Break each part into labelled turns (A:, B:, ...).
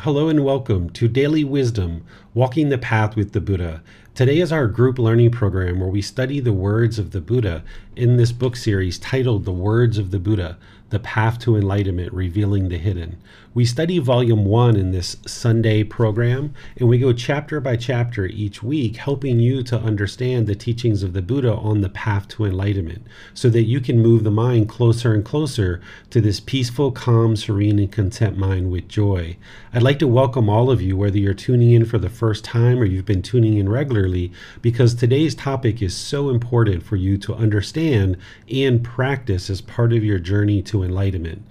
A: Hello and welcome to Daily Wisdom Walking the Path with the Buddha. Today is our group learning program where we study the words of the Buddha in this book series titled The Words of the Buddha The Path to Enlightenment Revealing the Hidden. We study volume one in this Sunday program, and we go chapter by chapter each week, helping you to understand the teachings of the Buddha on the path to enlightenment so that you can move the mind closer and closer to this peaceful, calm, serene, and content mind with joy. I'd like to welcome all of you, whether you're tuning in for the first time or you've been tuning in regularly, because today's topic is so important for you to understand and practice as part of your journey to enlightenment.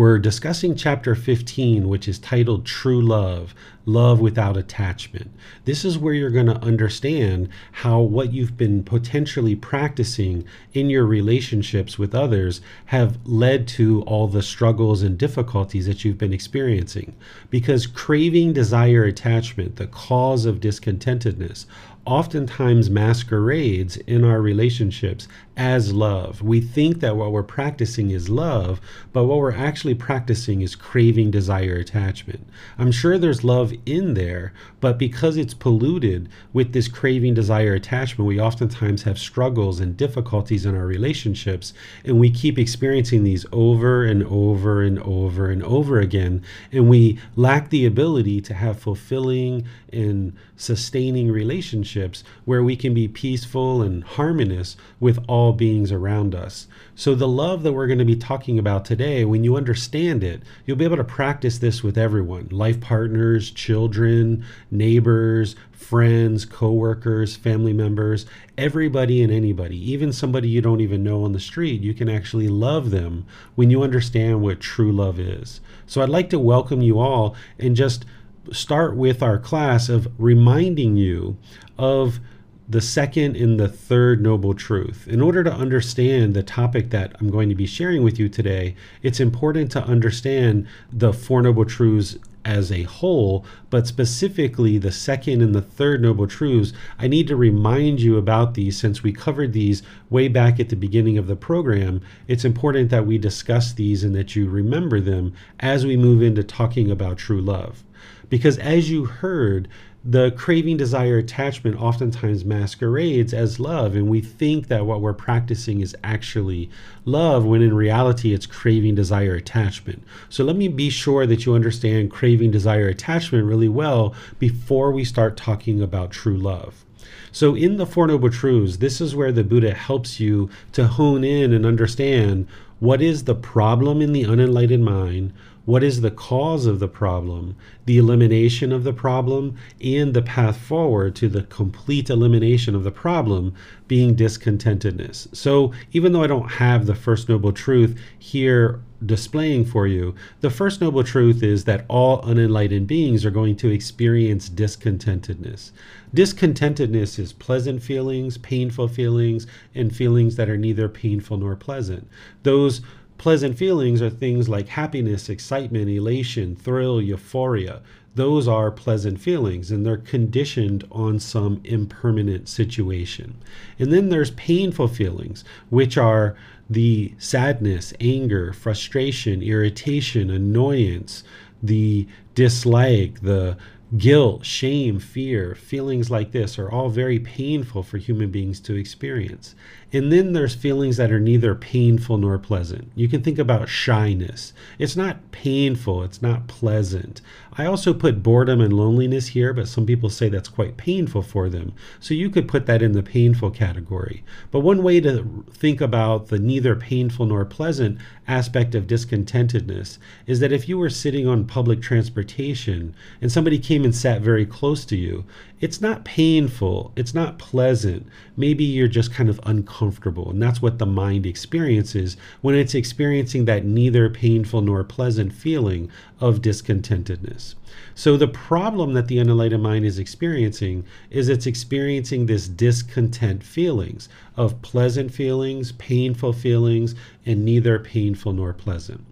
A: We're discussing chapter 15, which is titled True Love Love Without Attachment. This is where you're going to understand how what you've been potentially practicing in your relationships with others have led to all the struggles and difficulties that you've been experiencing. Because craving, desire, attachment, the cause of discontentedness, oftentimes masquerades in our relationships as love. We think that what we're practicing is love, but what we're actually practicing is craving, desire, attachment. I'm sure there's love in there, but because it's polluted with this craving, desire, attachment, we oftentimes have struggles and difficulties in our relationships, and we keep experiencing these over and over and over and over again, and we lack the ability to have fulfilling and sustaining relationships where we can be peaceful and harmonious with all all beings around us. So, the love that we're going to be talking about today, when you understand it, you'll be able to practice this with everyone life partners, children, neighbors, friends, coworkers, family members, everybody and anybody, even somebody you don't even know on the street. You can actually love them when you understand what true love is. So, I'd like to welcome you all and just start with our class of reminding you of the second and the third noble truth. In order to understand the topic that I'm going to be sharing with you today, it's important to understand the Four Noble Truths as a whole, but specifically the second and the third noble truths, I need to remind you about these since we covered these way back at the beginning of the program. It's important that we discuss these and that you remember them as we move into talking about true love. Because as you heard, the craving, desire, attachment oftentimes masquerades as love, and we think that what we're practicing is actually love, when in reality it's craving, desire, attachment. So let me be sure that you understand craving, desire, attachment really well before we start talking about true love. So, in the Four Noble Truths, this is where the Buddha helps you to hone in and understand what is the problem in the unenlightened mind, what is the cause of the problem, the elimination of the problem, and the path forward to the complete elimination of the problem being discontentedness. So, even though I don't have the first noble truth here displaying for you, the first noble truth is that all unenlightened beings are going to experience discontentedness. Discontentedness is pleasant feelings, painful feelings, and feelings that are neither painful nor pleasant. Those Pleasant feelings are things like happiness, excitement, elation, thrill, euphoria. Those are pleasant feelings and they're conditioned on some impermanent situation. And then there's painful feelings, which are the sadness, anger, frustration, irritation, annoyance, the dislike, the Guilt, shame, fear, feelings like this are all very painful for human beings to experience. And then there's feelings that are neither painful nor pleasant. You can think about shyness. It's not painful, it's not pleasant. I also put boredom and loneliness here, but some people say that's quite painful for them. So you could put that in the painful category. But one way to think about the neither painful nor pleasant aspect of discontentedness is that if you were sitting on public transportation and somebody came and sat very close to you, it's not painful, it's not pleasant. Maybe you're just kind of uncomfortable. And that's what the mind experiences when it's experiencing that neither painful nor pleasant feeling of discontentedness. So, the problem that the unenlightened mind is experiencing is it's experiencing this discontent feelings of pleasant feelings, painful feelings, and neither painful nor pleasant.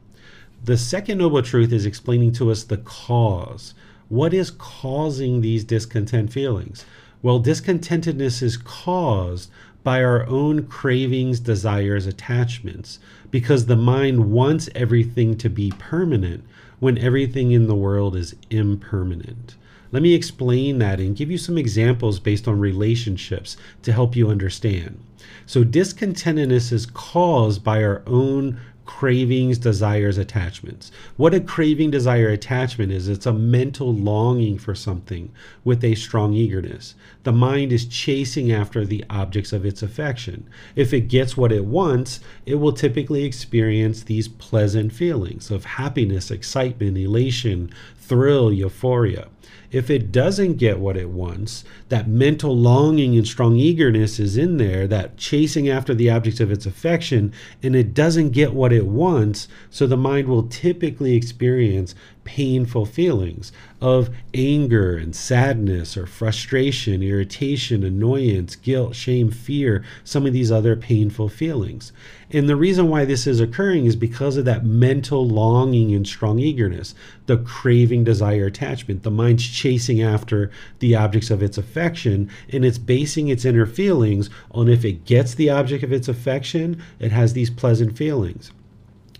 A: The second noble truth is explaining to us the cause what is causing these discontent feelings? Well, discontentedness is caused by our own cravings, desires, attachments, because the mind wants everything to be permanent when everything in the world is impermanent. Let me explain that and give you some examples based on relationships to help you understand. So, discontentedness is caused by our own cravings, desires, attachments. What a craving, desire, attachment is it's a mental longing for something with a strong eagerness. The mind is chasing after the objects of its affection. If it gets what it wants, it will typically experience these pleasant feelings of happiness, excitement, elation, thrill, euphoria. If it doesn't get what it wants, that mental longing and strong eagerness is in there, that chasing after the objects of its affection, and it doesn't get what it wants, so the mind will typically experience painful feelings of anger and sadness or frustration, irritation, annoyance, guilt, shame, fear, some of these other painful feelings. And the reason why this is occurring is because of that mental longing and strong eagerness, the craving, desire, attachment. The mind's chasing after the objects of its affection and it's basing its inner feelings on if it gets the object of its affection, it has these pleasant feelings.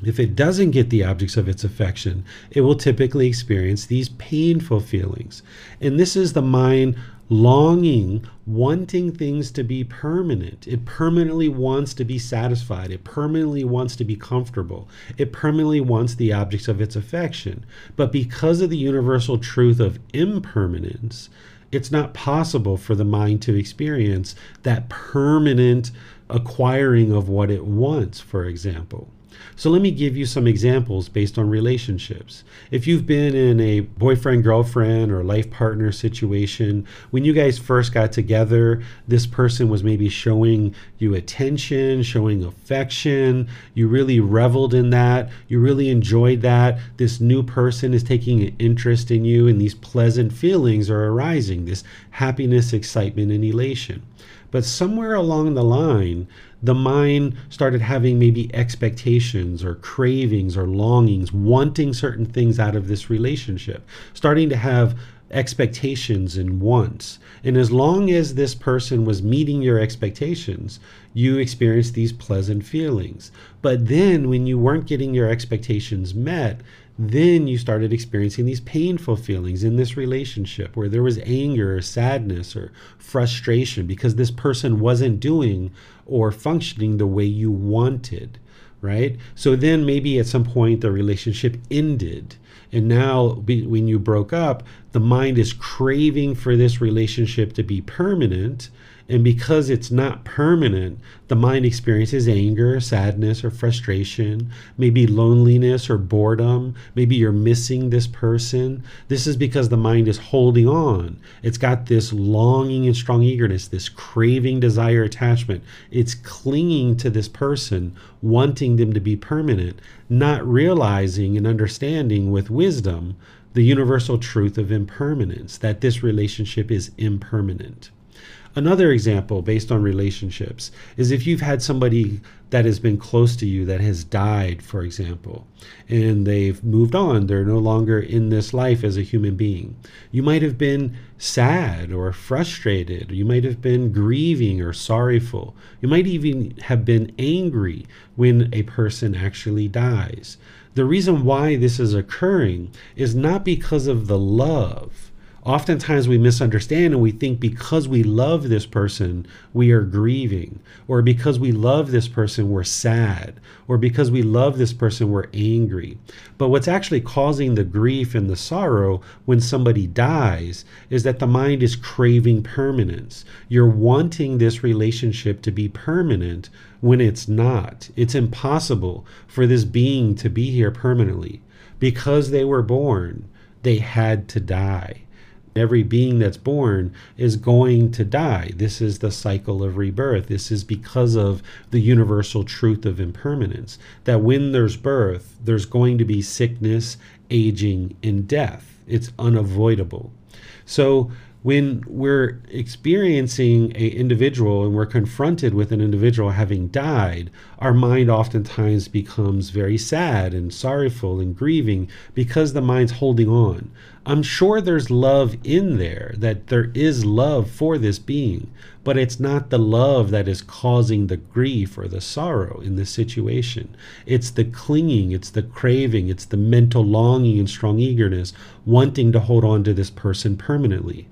A: If it doesn't get the objects of its affection, it will typically experience these painful feelings. And this is the mind longing, wanting things to be permanent. It permanently wants to be satisfied. It permanently wants to be comfortable. It permanently wants the objects of its affection. But because of the universal truth of impermanence, it's not possible for the mind to experience that permanent acquiring of what it wants, for example. So let me give you some examples based on relationships. If you've been in a boyfriend, girlfriend, or life partner situation, when you guys first got together, this person was maybe showing you attention, showing affection. You really reveled in that. You really enjoyed that. This new person is taking an interest in you, and these pleasant feelings are arising this happiness, excitement, and elation. But somewhere along the line, the mind started having maybe expectations or cravings or longings, wanting certain things out of this relationship, starting to have expectations and wants. And as long as this person was meeting your expectations, you experienced these pleasant feelings. But then when you weren't getting your expectations met, then you started experiencing these painful feelings in this relationship where there was anger or sadness or frustration because this person wasn't doing or functioning the way you wanted, right? So then maybe at some point the relationship ended. And now, when you broke up, the mind is craving for this relationship to be permanent and because it's not permanent, the mind experiences anger, sadness, or frustration, maybe loneliness or boredom. Maybe you're missing this person. This is because the mind is holding on. It's got this longing and strong eagerness, this craving, desire, attachment. It's clinging to this person, wanting them to be permanent, not realizing and understanding with wisdom the universal truth of impermanence, that this relationship is impermanent. Another example based on relationships is if you've had somebody that has been close to you that has died, for example, and they've moved on, they're no longer in this life as a human being. You might have been sad or frustrated, you might have been grieving or sorrowful, you might even have been angry when a person actually dies. The reason why this is occurring is not because of the love Oftentimes we misunderstand and we think because we love this person, we are grieving, or because we love this person, we're sad, or because we love this person, we're angry. But what's actually causing the grief and the sorrow when somebody dies is that the mind is craving permanence. You're wanting this relationship to be permanent when it's not. It's impossible for this being to be here permanently. Because they were born, they had to die. Every being that's born is going to die. This is the cycle of rebirth. This is because of the universal truth of impermanence. That when there's birth, there's going to be sickness, aging, and death. It's unavoidable. So when we're experiencing a individual and we're confronted with an individual having died our mind oftentimes becomes very sad and sorrowful and grieving because the mind's holding on i'm sure there's love in there that there is love for this being but it's not the love that is causing the grief or the sorrow in this situation. It's the clinging it's the craving it's the mental longing and strong eagerness wanting to hold on to this person permanently.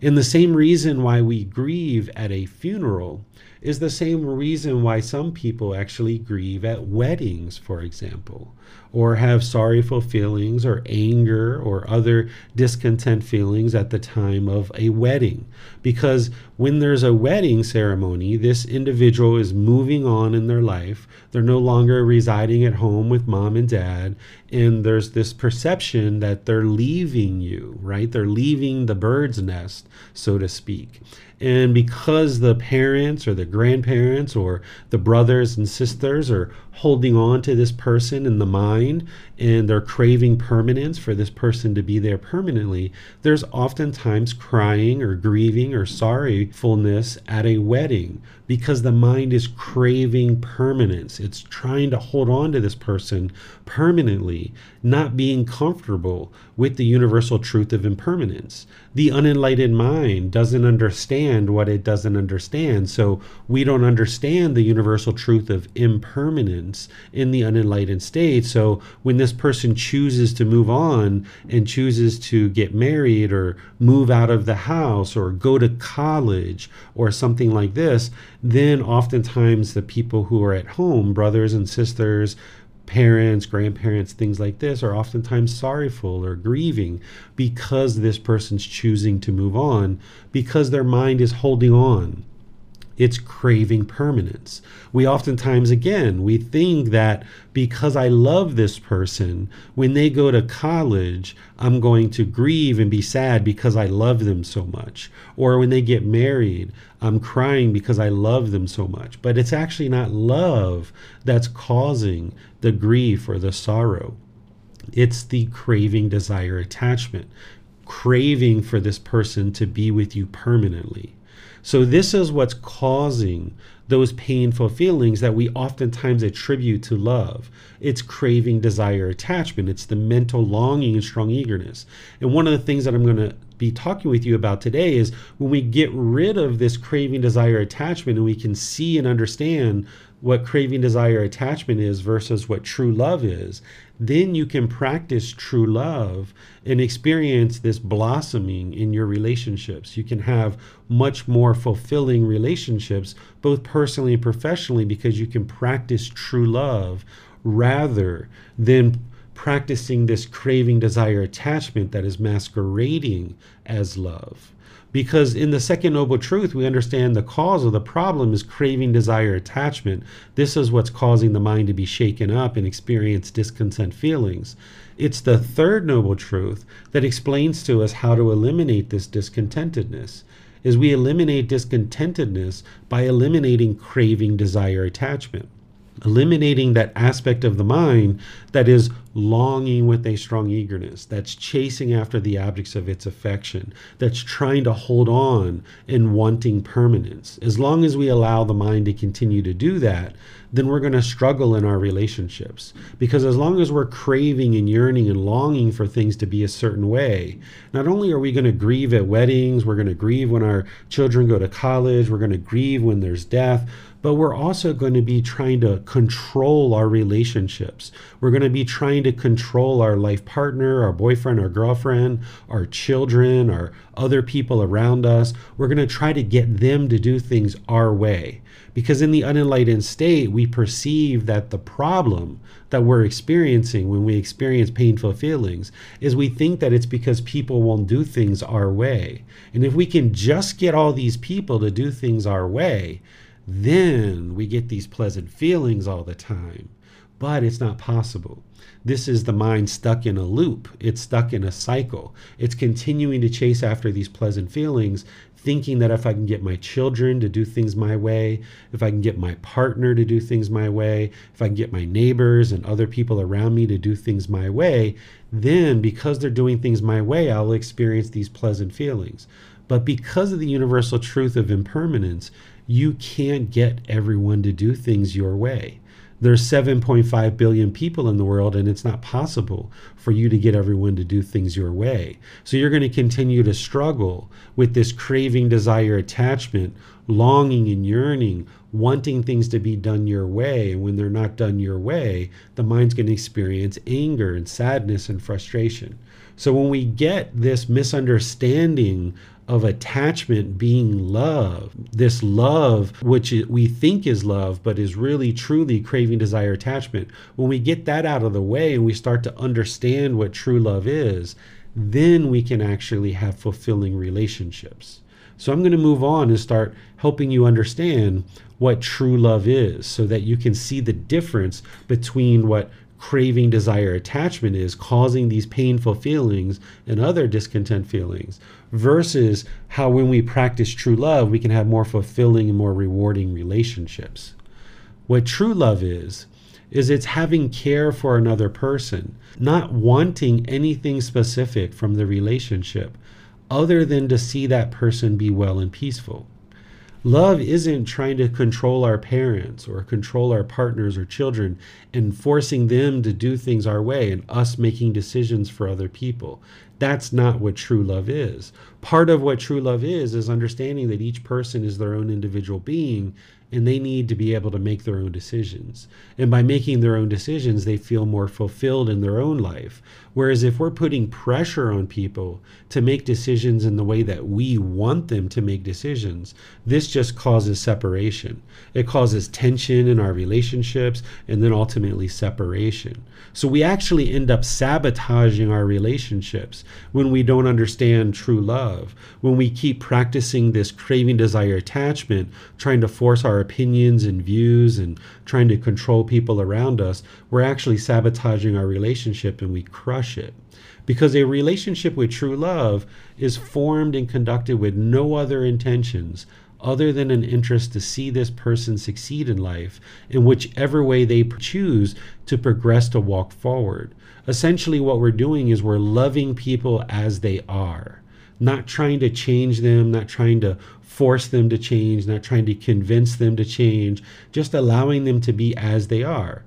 A: And the same reason why we grieve at a funeral is the same reason why some people actually grieve at weddings, for example, or have sorrowful feelings or anger or other discontent feelings at the time of a wedding. Because when there's a wedding ceremony, this individual is moving on in their life. They're no longer residing at home with mom and dad. And there's this perception that they're leaving you, right? They're leaving the bird's nest, so to speak. And because the parents or the grandparents or the brothers and sisters are holding on to this person in the mind and they're craving permanence for this person to be there permanently, there's oftentimes crying or grieving or sorrowfulness at a wedding because the mind is craving permanence. It's trying to hold on to this person permanently, not being comfortable with the universal truth of impermanence. The unenlightened mind doesn't understand what it doesn't understand. So we don't understand the universal truth of impermanence in the unenlightened state. So when this person chooses to move on and chooses to get married or move out of the house or go to college or something like this, then oftentimes the people who are at home, brothers and sisters, parents, grandparents, things like this, are oftentimes sorrowful or grieving because this person's choosing to move on, because their mind is holding on it's craving permanence. We oftentimes, again, we think that because I love this person, when they go to college, I'm going to grieve and be sad because I love them so much. Or when they get married, I'm crying because I love them so much. But it's actually not love that's causing the grief or the sorrow. It's the craving, desire, attachment, craving for this person to be with you permanently. So, this is what's causing those painful feelings that we oftentimes attribute to love. It's craving, desire, attachment. It's the mental longing and strong eagerness. And one of the things that I'm going to be talking with you about today is when we get rid of this craving, desire, attachment, and we can see and understand what craving, desire, attachment is versus what true love is, then you can practice true love and experience this blossoming in your relationships. You can have much more fulfilling relationships, both personally and professionally, because you can practice true love rather than practicing this craving, desire, attachment that is masquerading as love. Because in the second noble truth, we understand the cause of the problem is craving, desire, attachment. This is what's causing the mind to be shaken up and experience discontent feelings. It's the third noble truth that explains to us how to eliminate this discontentedness. Is we eliminate discontentedness by eliminating craving, desire, attachment eliminating that aspect of the mind that is longing with a strong eagerness, that's chasing after the objects of its affection, that's trying to hold on and wanting permanence. As long as we allow the mind to continue to do that, then we're going to struggle in our relationships. Because as long as we're craving and yearning and longing for things to be a certain way, not only are we going to grieve at weddings, we're going to grieve when our children go to college, we're going to grieve when there's death, but we're also going to be trying to control our relationships. We're going to be trying to control our life partner, our boyfriend, our girlfriend, our children, our other people around us. We're going to try to get them to do things our way. Because in the unenlightened state, we perceive that the problem that we're experiencing when we experience painful feelings is we think that it's because people won't do things our way. And if we can just get all these people to do things our way, then we get these pleasant feelings all the time. But it's not possible. This is the mind stuck in a loop. It's stuck in a cycle. It's continuing to chase after these pleasant feelings, thinking that if I can get my children to do things my way, if I can get my partner to do things my way, if I can get my neighbors and other people around me to do things my way, then because they're doing things my way, I'll experience these pleasant feelings. But because of the universal truth of impermanence, you can't get everyone to do things your way. There's 7.5 billion people in the world, and it's not possible for you to get everyone to do things your way. So you're going to continue to struggle with this craving, desire, attachment, longing, and yearning, wanting things to be done your way. And when they're not done your way, the mind's going to experience anger and sadness and frustration. So when we get this misunderstanding of attachment being love, this love, which we think is love, but is really truly craving, desire, attachment, when we get that out of the way and we start to understand what true love is, then we can actually have fulfilling relationships. So I'm going to move on and start helping you understand what true love is so that you can see the difference between what craving, desire, attachment is causing these painful feelings and other discontent feelings, versus how when we practice true love, we can have more fulfilling and more rewarding relationships. What true love is, is it's having care for another person, not wanting anything specific from the relationship other than to see that person be well and peaceful. Love isn't trying to control our parents or control our partners or children and forcing them to do things our way and us making decisions for other people. That's not what true love is. Part of what true love is is understanding that each person is their own individual being and they need to be able to make their own decisions. And by making their own decisions, they feel more fulfilled in their own life. Whereas if we're putting pressure on people to make decisions in the way that we want them to make decisions, this just causes separation. It causes tension in our relationships and then ultimately separation. So we actually end up sabotaging our relationships when we don't understand true love, when we keep practicing this craving, desire, attachment, trying to force our opinions and views and trying to control people around us, we're actually sabotaging our relationship and we crush it. Because a relationship with true love is formed and conducted with no other intentions other than an interest to see this person succeed in life in whichever way they choose to progress to walk forward. Essentially, what we're doing is we're loving people as they are, not trying to change them, not trying to force them to change, not trying to convince them to change, just allowing them to be as they are.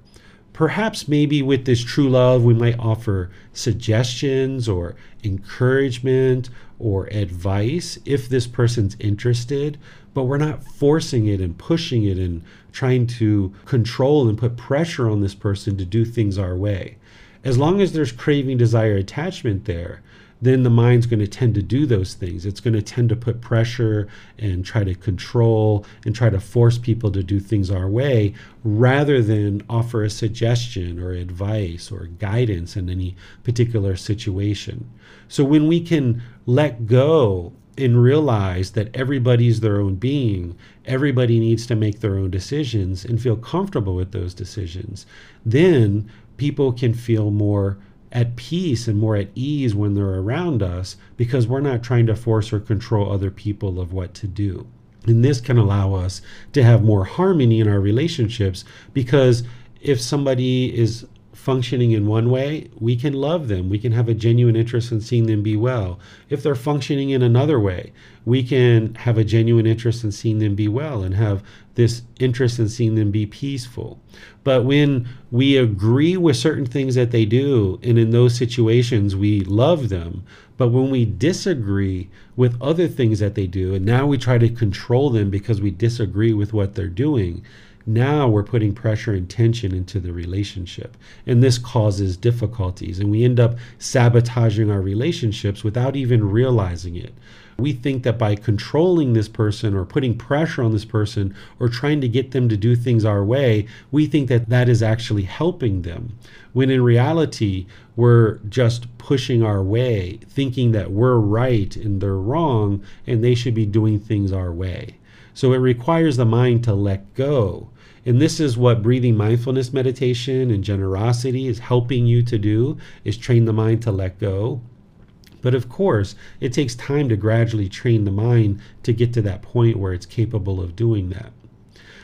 A: Perhaps maybe with this true love, we might offer suggestions or encouragement or advice if this person's interested, but we're not forcing it and pushing it and trying to control and put pressure on this person to do things our way. As long as there's craving, desire, attachment there, then the mind's going to tend to do those things. It's going to tend to put pressure and try to control and try to force people to do things our way rather than offer a suggestion or advice or guidance in any particular situation. So when we can let go and realize that everybody's their own being, everybody needs to make their own decisions and feel comfortable with those decisions, then people can feel more at peace and more at ease when they're around us because we're not trying to force or control other people of what to do. And this can allow us to have more harmony in our relationships because if somebody is functioning in one way, we can love them. We can have a genuine interest in seeing them be well. If they're functioning in another way, we can have a genuine interest in seeing them be well and have this interest in seeing them be peaceful. But when we agree with certain things that they do, and in those situations we love them, but when we disagree with other things that they do, and now we try to control them because we disagree with what they're doing, now we're putting pressure and tension into the relationship. And this causes difficulties. And we end up sabotaging our relationships without even realizing it. We think that by controlling this person or putting pressure on this person or trying to get them to do things our way, we think that that is actually helping them. When in reality, we're just pushing our way, thinking that we're right and they're wrong and they should be doing things our way. So it requires the mind to let go. And this is what breathing mindfulness meditation and generosity is helping you to do is train the mind to let go. But of course, it takes time to gradually train the mind to get to that point where it's capable of doing that.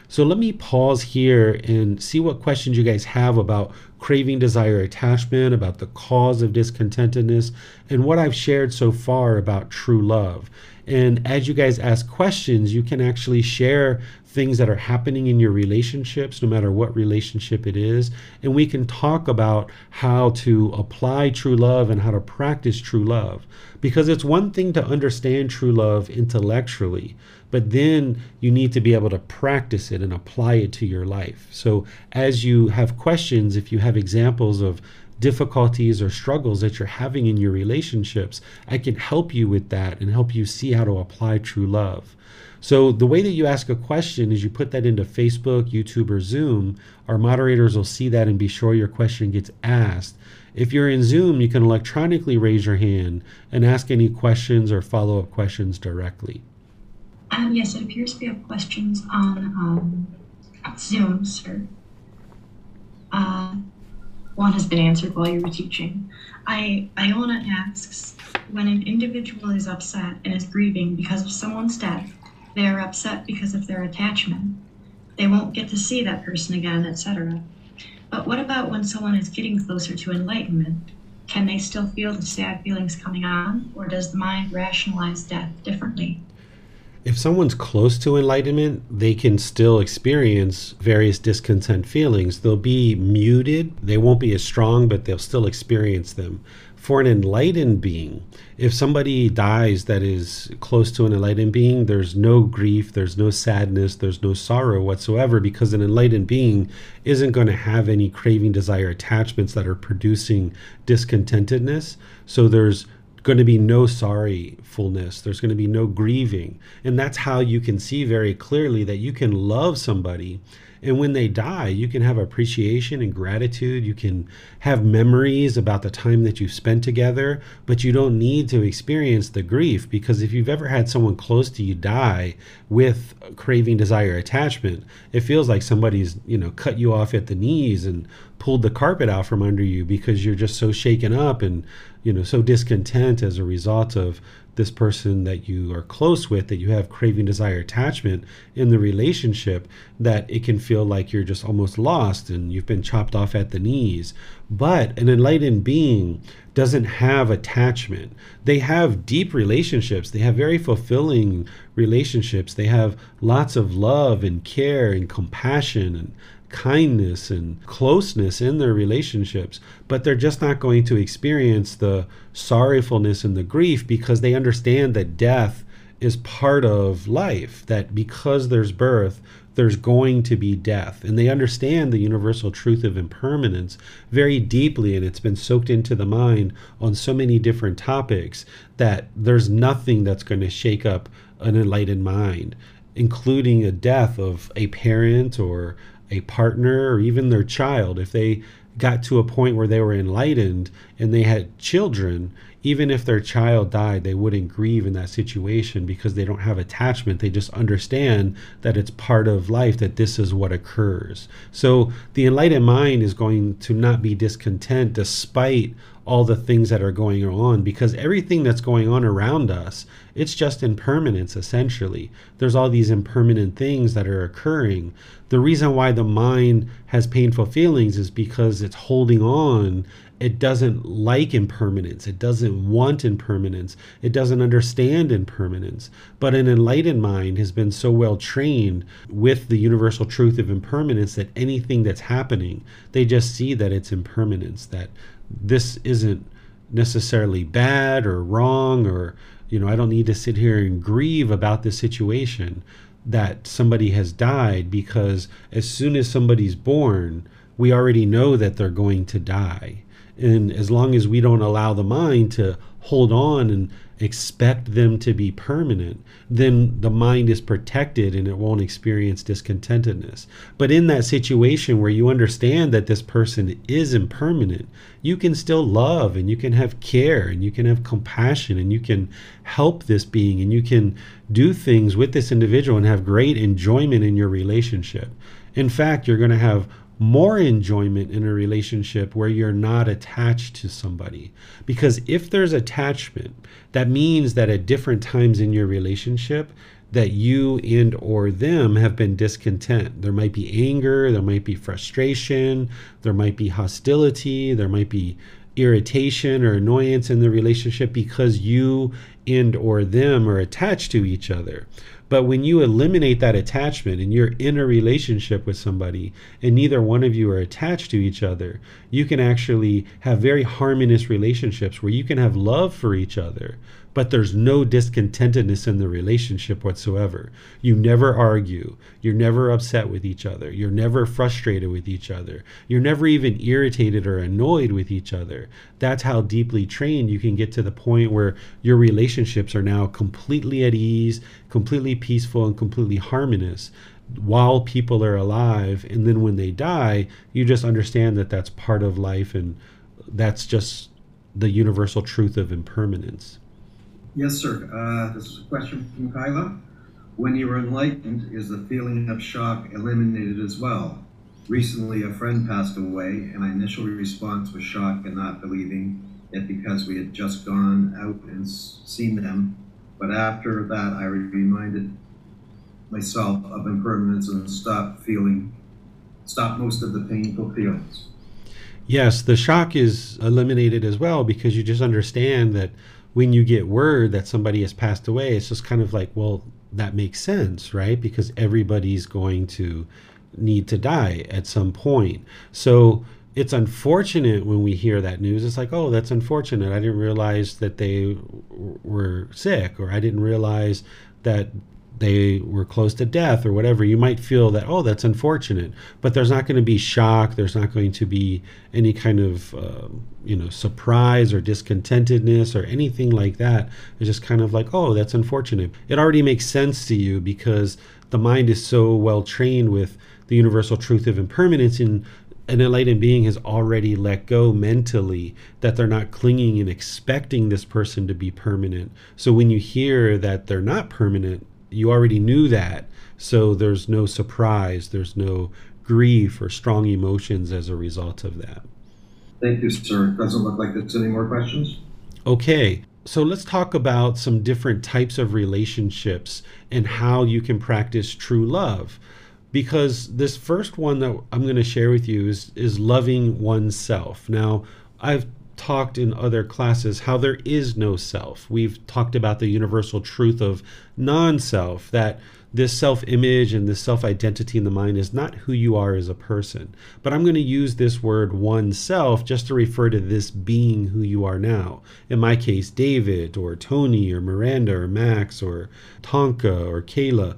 A: So let me pause here and see what questions you guys have about craving, desire, attachment, about the cause of discontentedness, and what I've shared so far about true love. And as you guys ask questions, you can actually share things that are happening in your relationships, no matter what relationship it is. And we can talk about how to apply true love and how to practice true love. Because it's one thing to understand true love intellectually, but then you need to be able to practice it and apply it to your life. So as you have questions, if you have examples of difficulties or struggles that you're having in your relationships, I can help you with that and help you see how to apply true love. So, the way that you ask a question is you put that into Facebook, YouTube, or Zoom. Our moderators will see that and be sure your question gets asked. If you're in Zoom, you can electronically raise your hand and ask any questions or follow up questions directly.
B: Um, yes, it appears we have questions on um, Zoom, sir. Uh, one has been answered while you were teaching. I, Iona asks, when an individual is upset and is grieving because of someone's death, they are upset because of their attachment. They won't get to see that person again, etc. But what about when someone is getting closer to enlightenment? Can they still feel the sad feelings coming on, or does the mind rationalize death differently?
A: If someone's close to enlightenment, they can still experience various discontent feelings. They'll be muted, they won't be as strong, but they'll still experience them. For an enlightened being, if somebody dies that is close to an enlightened being, there's no grief, there's no sadness, there's no sorrow whatsoever because an enlightened being isn't going to have any craving, desire, attachments that are producing discontentedness. So there's going to be no sorryfulness. There's going to be no grieving. And that's how you can see very clearly that you can love somebody and when they die, you can have appreciation and gratitude. You can have memories about the time that you spent together, but you don't need to experience the grief because if you've ever had someone close to you die with craving, desire, attachment, it feels like somebody's, you know, cut you off at the knees and pulled the carpet out from under you because you're just so shaken up and, you know, so discontent as a result of this person that you are close with, that you have craving, desire, attachment in the relationship, that it can feel like you're just almost lost and you've been chopped off at the knees. But an enlightened being doesn't have attachment. They have deep relationships, they have very fulfilling relationships, they have lots of love and care and compassion and kindness and closeness in their relationships, but they're just not going to experience the sorrowfulness and the grief because they understand that death is part of life, that because there's birth, there's going to be death. And they understand the universal truth of impermanence very deeply, and it's been soaked into the mind on so many different topics that there's nothing that's going to shake up an enlightened mind, including a death of a parent or a partner or even their child, if they got to a point where they were enlightened and they had children, even if their child died, they wouldn't grieve in that situation because they don't have attachment. They just understand that it's part of life, that this is what occurs. So the enlightened mind is going to not be discontent despite all the things that are going on because everything that's going on around us it's just impermanence essentially there's all these impermanent things that are occurring the reason why the mind has painful feelings is because it's holding on it doesn't like impermanence. It doesn't want impermanence. It doesn't understand impermanence. But an enlightened mind has been so well trained with the universal truth of impermanence that anything that's happening, they just see that it's impermanence, that this isn't necessarily bad or wrong or, you know, I don't need to sit here and grieve about this situation that somebody has died because as soon as somebody's born, we already know that they're going to die. And as long as we don't allow the mind to hold on and expect them to be permanent, then the mind is protected and it won't experience discontentedness. But in that situation where you understand that this person is impermanent, you can still love and you can have care and you can have compassion and you can help this being and you can do things with this individual and have great enjoyment in your relationship. In fact, you're going to have more enjoyment in a relationship where you're not attached to somebody. Because if there's attachment, that means that at different times in your relationship, that you and or them have been discontent. There might be anger, there might be frustration, there might be hostility, there might be irritation or annoyance in the relationship because you and or them are attached to each other. But when you eliminate that attachment and you're in a relationship with somebody and neither one of you are attached to each other, you can actually have very harmonious relationships where you can have love for each other, but there's no discontentedness in the relationship whatsoever. You never argue. You're never upset with each other. You're never frustrated with each other. You're never even irritated or annoyed with each other. That's how deeply trained you can get to the point where your relationships are now completely at ease, completely peaceful, and completely harmonious while people are alive. And then when they die, you just understand that that's part of life and that's just the universal truth of impermanence.
C: Yes, sir. Uh, this is a question from Kyla. When you are enlightened, is the feeling of shock eliminated as well? Recently, a friend passed away, and my initial response was shock and not believing it because we had just gone out and seen them. But after that, I reminded myself of impermanence and stopped feeling, stopped most of the painful feelings.
A: Yes, the shock is eliminated as well because you just understand that when you get word that somebody has passed away, it's just kind of like, well, that makes sense, right? Because everybody's going to need to die at some point. So it's unfortunate when we hear that news. It's like, oh, that's unfortunate. I didn't realize that they were sick, or I didn't realize that they were close to death or whatever, you might feel that, oh, that's unfortunate. But there's not going to be shock. There's not going to be any kind of, uh, you know, surprise or discontentedness or anything like that. It's just kind of like, oh, that's unfortunate. It already makes sense to you because the mind is so well trained with the universal truth of impermanence and an enlightened being has already let go mentally that they're not clinging and expecting this person to be permanent. So when you hear that they're not permanent, you already knew that. So there's no surprise, there's no grief or strong emotions as a result of that.
C: Thank you, sir. Doesn't look like there's any more questions.
A: Okay. So let's talk about some different types of relationships and how you can practice true love. Because this first one that I'm going to share with you is, is loving oneself. Now, I've talked in other classes how there is no self. We've talked about the universal truth of non self, that this self image and this self identity in the mind is not who you are as a person. But I'm going to use this word one self just to refer to this being who you are now. In my case, David or Tony or Miranda or Max or Tonka or Kayla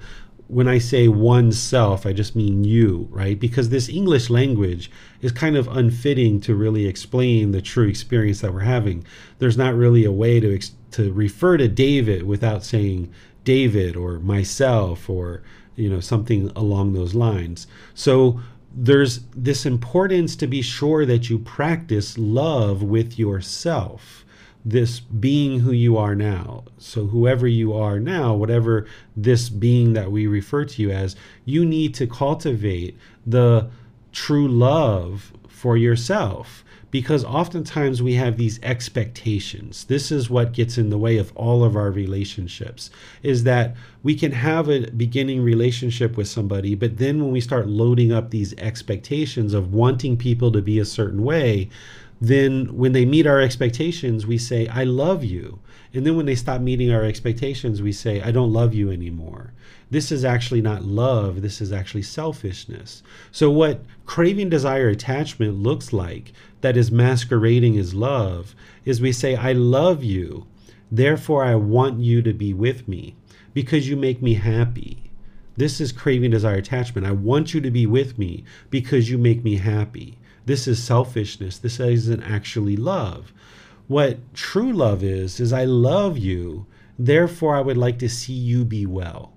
A: when I say oneself, I just mean you, right? Because this English language is kind of unfitting to really explain the true experience that we're having. There's not really a way to to refer to David without saying David or myself or you know something along those lines. So there's this importance to be sure that you practice love with yourself this being who you are now. So, whoever you are now, whatever this being that we refer to you as, you need to cultivate the true love for yourself because oftentimes we have these expectations this is what gets in the way of all of our relationships is that we can have a beginning relationship with somebody but then when we start loading up these expectations of wanting people to be a certain way then when they meet our expectations, we say, I love you. And then when they stop meeting our expectations, we say, I don't love you anymore. This is actually not love, this is actually selfishness. So, what craving, desire, attachment looks like that is masquerading as love is we say, I love you, therefore I want you to be with me because you make me happy. This is craving desire attachment. I want you to be with me because you make me happy. This is selfishness. This isn't actually love. What true love is, is I love you, therefore I would like to see you be well.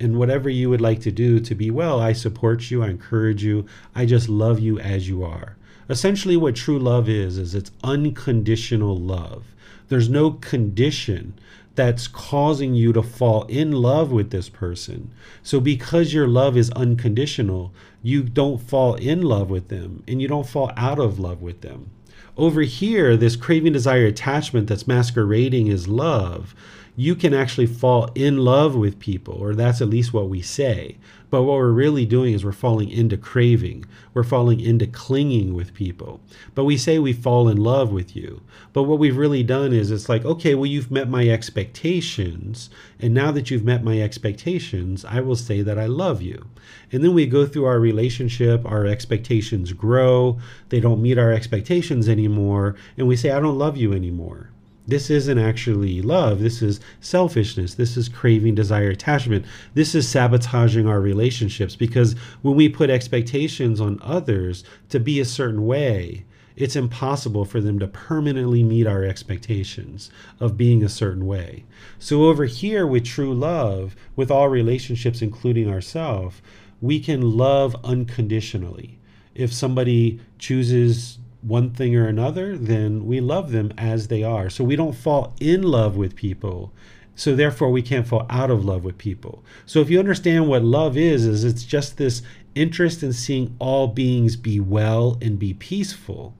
A: And whatever you would like to do to be well, I support you, I encourage you, I just love you as you are. Essentially, what true love is, is it's unconditional love. There's no condition that's causing you to fall in love with this person. So, because your love is unconditional, you don't fall in love with them and you don't fall out of love with them. Over here, this craving, desire, attachment that's masquerading as love, you can actually fall in love with people, or that's at least what we say. But what we're really doing is we're falling into craving. We're falling into clinging with people. But we say we fall in love with you. But what we've really done is it's like, okay, well, you've met my expectations. And now that you've met my expectations, I will say that I love you. And then we go through our relationship, our expectations grow, they don't meet our expectations anymore. And we say, I don't love you anymore. This isn't actually love. This is selfishness. This is craving, desire, attachment. This is sabotaging our relationships because when we put expectations on others to be a certain way, it's impossible for them to permanently meet our expectations of being a certain way. So, over here with true love, with all relationships, including ourselves, we can love unconditionally. If somebody chooses one thing or another, then we love them as they are. So we don't fall in love with people. So therefore we can't fall out of love with people. So if you understand what love is, is it's just this interest in seeing all beings be well and be peaceful.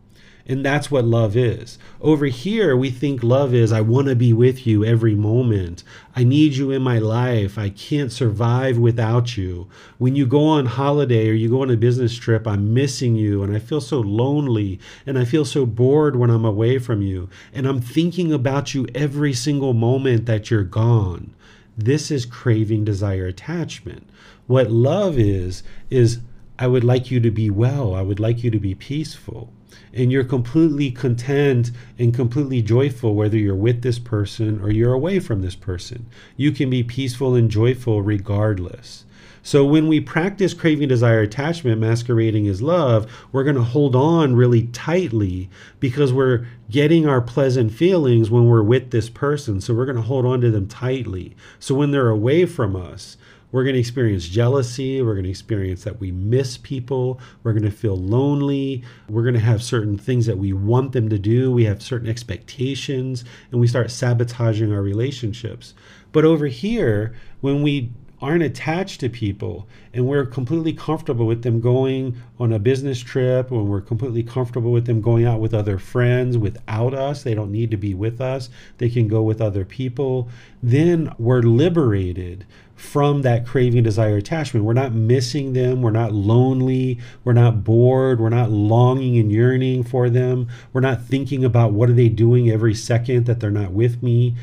A: And that's what love is. Over here, we think love is I want to be with you every moment. I need you in my life. I can't survive without you. When you go on holiday or you go on a business trip, I'm missing you and I feel so lonely and I feel so bored when I'm away from you. And I'm thinking about you every single moment that you're gone. This is craving, desire, attachment. What love is, is I would like you to be well. I would like you to be peaceful and you're completely content and completely joyful whether you're with this person or you're away from this person. You can be peaceful and joyful regardless. So when we practice craving, desire, attachment, masquerading as love, we're going to hold on really tightly because we're getting our pleasant feelings when we're with this person. So we're going to hold on to them tightly. So when they're away from us, we're going to experience jealousy. We're going to experience that we miss people. We're going to feel lonely. We're going to have certain things that we want them to do. We have certain expectations, and we start sabotaging our relationships. But over here, when we aren't attached to people and we're completely comfortable with them going on a business trip when we're completely comfortable with them going out with other friends without us they don't need to be with us they can go with other people then we're liberated from that craving, desire, attachment. We're not missing them. We're not lonely. We're not bored. We're not longing and yearning for them. We're not thinking about what are they doing every second that they're not with me.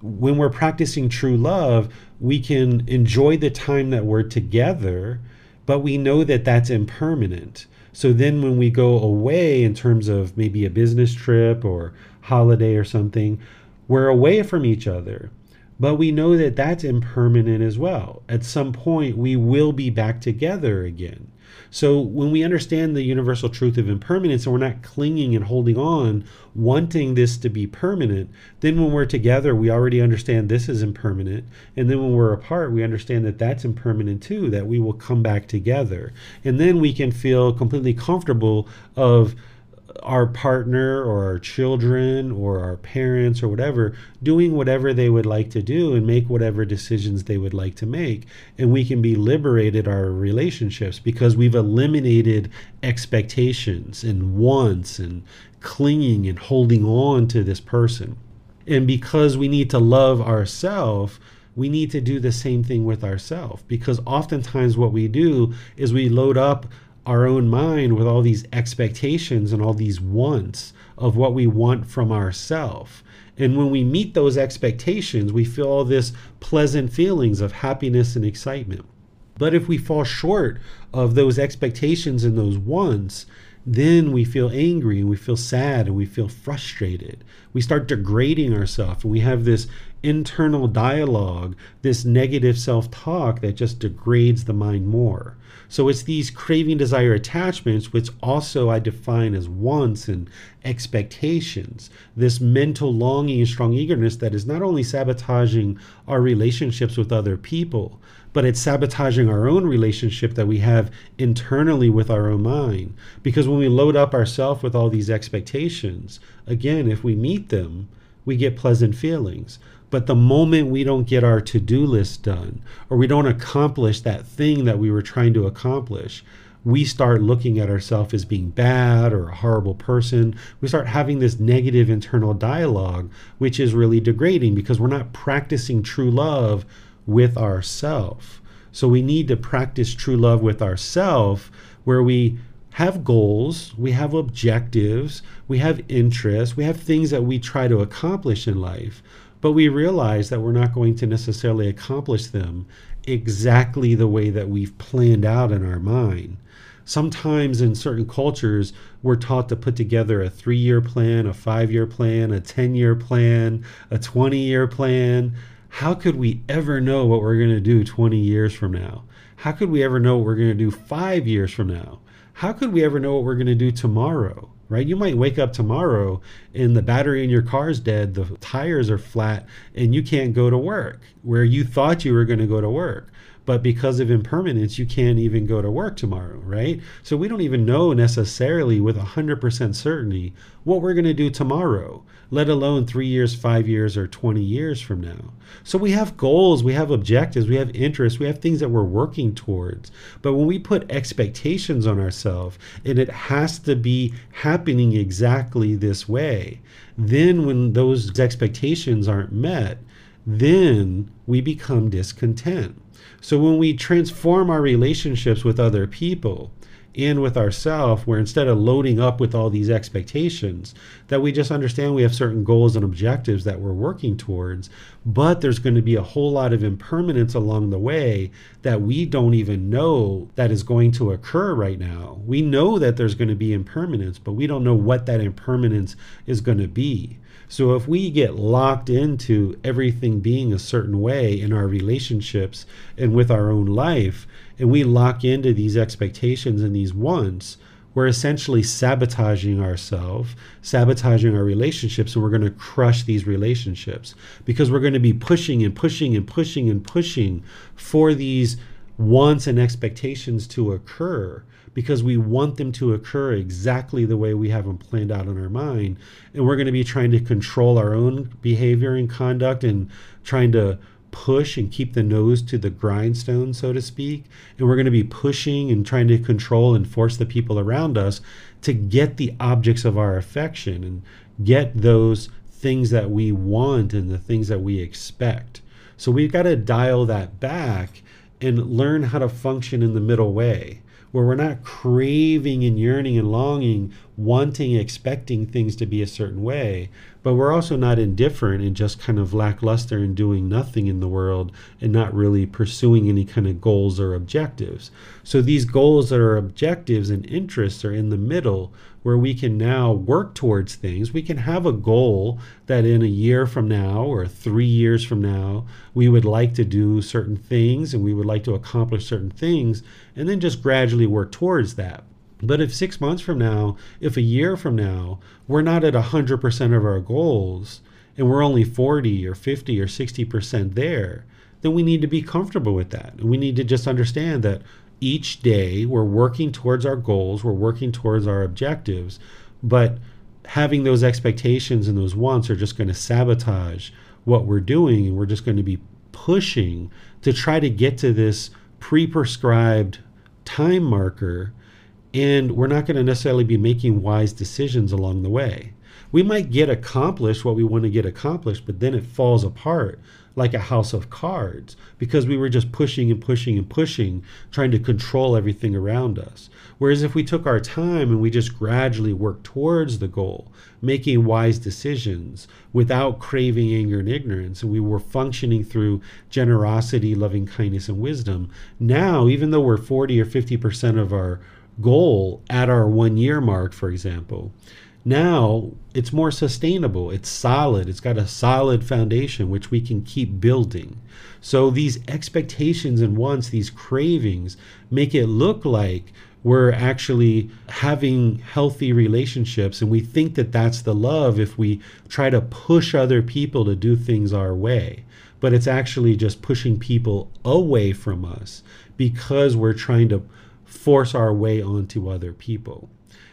A: When we're practicing true love, we can enjoy the time that we're together, but we know that that's impermanent. So then when we go away in terms of maybe a business trip or holiday or something, we're away from each other but we know that that's impermanent as well. At some point, we will be back together again. So when we understand the universal truth of impermanence and we're not clinging and holding on, wanting this to be permanent, then when we're together, we already understand this is impermanent. And then when we're apart, we understand that that's impermanent too, that we will come back together. And then we can feel completely comfortable of our partner or our children or our parents or whatever doing whatever they would like to do and make whatever decisions they would like to make. And we can be liberated our relationships because we've eliminated expectations and wants and clinging and holding on to this person. And because we need to love ourselves we need to do the same thing with ourselves because oftentimes what we do is we load up our own mind with all these expectations and all these wants of what we want from ourself. And when we meet those expectations, we feel all this pleasant feelings of happiness and excitement. But if we fall short of those expectations and those wants, then we feel angry and we feel sad and we feel frustrated. We start degrading ourselves and we have this internal dialogue, this negative self talk that just degrades the mind more. So it's these craving, desire, attachments, which also I define as wants and expectations. This mental longing and strong eagerness that is not only sabotaging our relationships with other people, but it's sabotaging our own relationship that we have internally with our own mind. Because when we load up ourselves with all these expectations, again, if we meet them, we get pleasant feelings. But the moment we don't get our to do list done, or we don't accomplish that thing that we were trying to accomplish, we start looking at ourselves as being bad or a horrible person. We start having this negative internal dialogue, which is really degrading because we're not practicing true love with ourself. So we need to practice true love with ourself where we have goals, we have objectives, we have interests, we have things that we try to accomplish in life, but we realize that we're not going to necessarily accomplish them exactly the way that we've planned out in our mind. Sometimes in certain cultures, we're taught to put together a three year plan, a five year plan, a 10 year plan, a 20 year plan how could we ever know what we're going to do 20 years from now? How could we ever know what we're going to do five years from now? How could we ever know what we're going to do tomorrow? Right? You might wake up tomorrow and the battery in your car is dead, the tires are flat, and you can't go to work where you thought you were going to go to work but because of impermanence, you can't even go to work tomorrow, right? So we don't even know necessarily with 100% certainty what we're going to do tomorrow, let alone three years, five years, or 20 years from now. So we have goals, we have objectives, we have interests, we have things that we're working towards. But when we put expectations on ourselves and it has to be happening exactly this way, then when those expectations aren't met, then we become discontent. So when we transform our relationships with other people and with ourselves, where instead of loading up with all these expectations, that we just understand we have certain goals and objectives that we're working towards, but there's going to be a whole lot of impermanence along the way that we don't even know that is going to occur right now. We know that there's going to be impermanence, but we don't know what that impermanence is going to be. So if we get locked into everything being a certain way in our relationships and with our own life, and we lock into these expectations and these wants, we're essentially sabotaging ourselves, sabotaging our relationships, and we're going to crush these relationships. Because we're going to be pushing and pushing and pushing and pushing for these wants and expectations to occur because we want them to occur exactly the way we have them planned out in our mind. And we're going to be trying to control our own behavior and conduct and trying to push and keep the nose to the grindstone, so to speak. And we're going to be pushing and trying to control and force the people around us to get the objects of our affection and get those things that we want and the things that we expect. So we've got to dial that back and learn how to function in the middle way where we're not craving and yearning and longing, wanting, expecting things to be a certain way, but we're also not indifferent and just kind of lackluster and doing nothing in the world and not really pursuing any kind of goals or objectives. So these goals that are objectives and interests are in the middle where we can now work towards things. We can have a goal that in a year from now or three years from now, we would like to do certain things and we would like to accomplish certain things, and then just gradually work towards that. But if six months from now, if a year from now, we're not at 100% of our goals and we're only 40 or 50 or 60% there, then we need to be comfortable with that. And we need to just understand that each day we're working towards our goals, we're working towards our objectives, but having those expectations and those wants are just going to sabotage what we're doing and we're just going to be pushing to try to get to this pre-prescribed time marker and we're not going to necessarily be making wise decisions along the way. We might get accomplished what we want to get accomplished, but then it falls apart like a house of cards because we were just pushing and pushing and pushing, trying to control everything around us. Whereas if we took our time and we just gradually worked towards the goal, making wise decisions without craving anger and ignorance, and we were functioning through generosity, loving kindness, and wisdom, now, even though we're 40 or 50% of our goal at our one year mark, for example. Now it's more sustainable, it's solid, it's got a solid foundation which we can keep building. So these expectations and wants, these cravings, make it look like we're actually having healthy relationships and we think that that's the love if we try to push other people to do things our way but it's actually just pushing people away from us because we're trying to force our way onto other people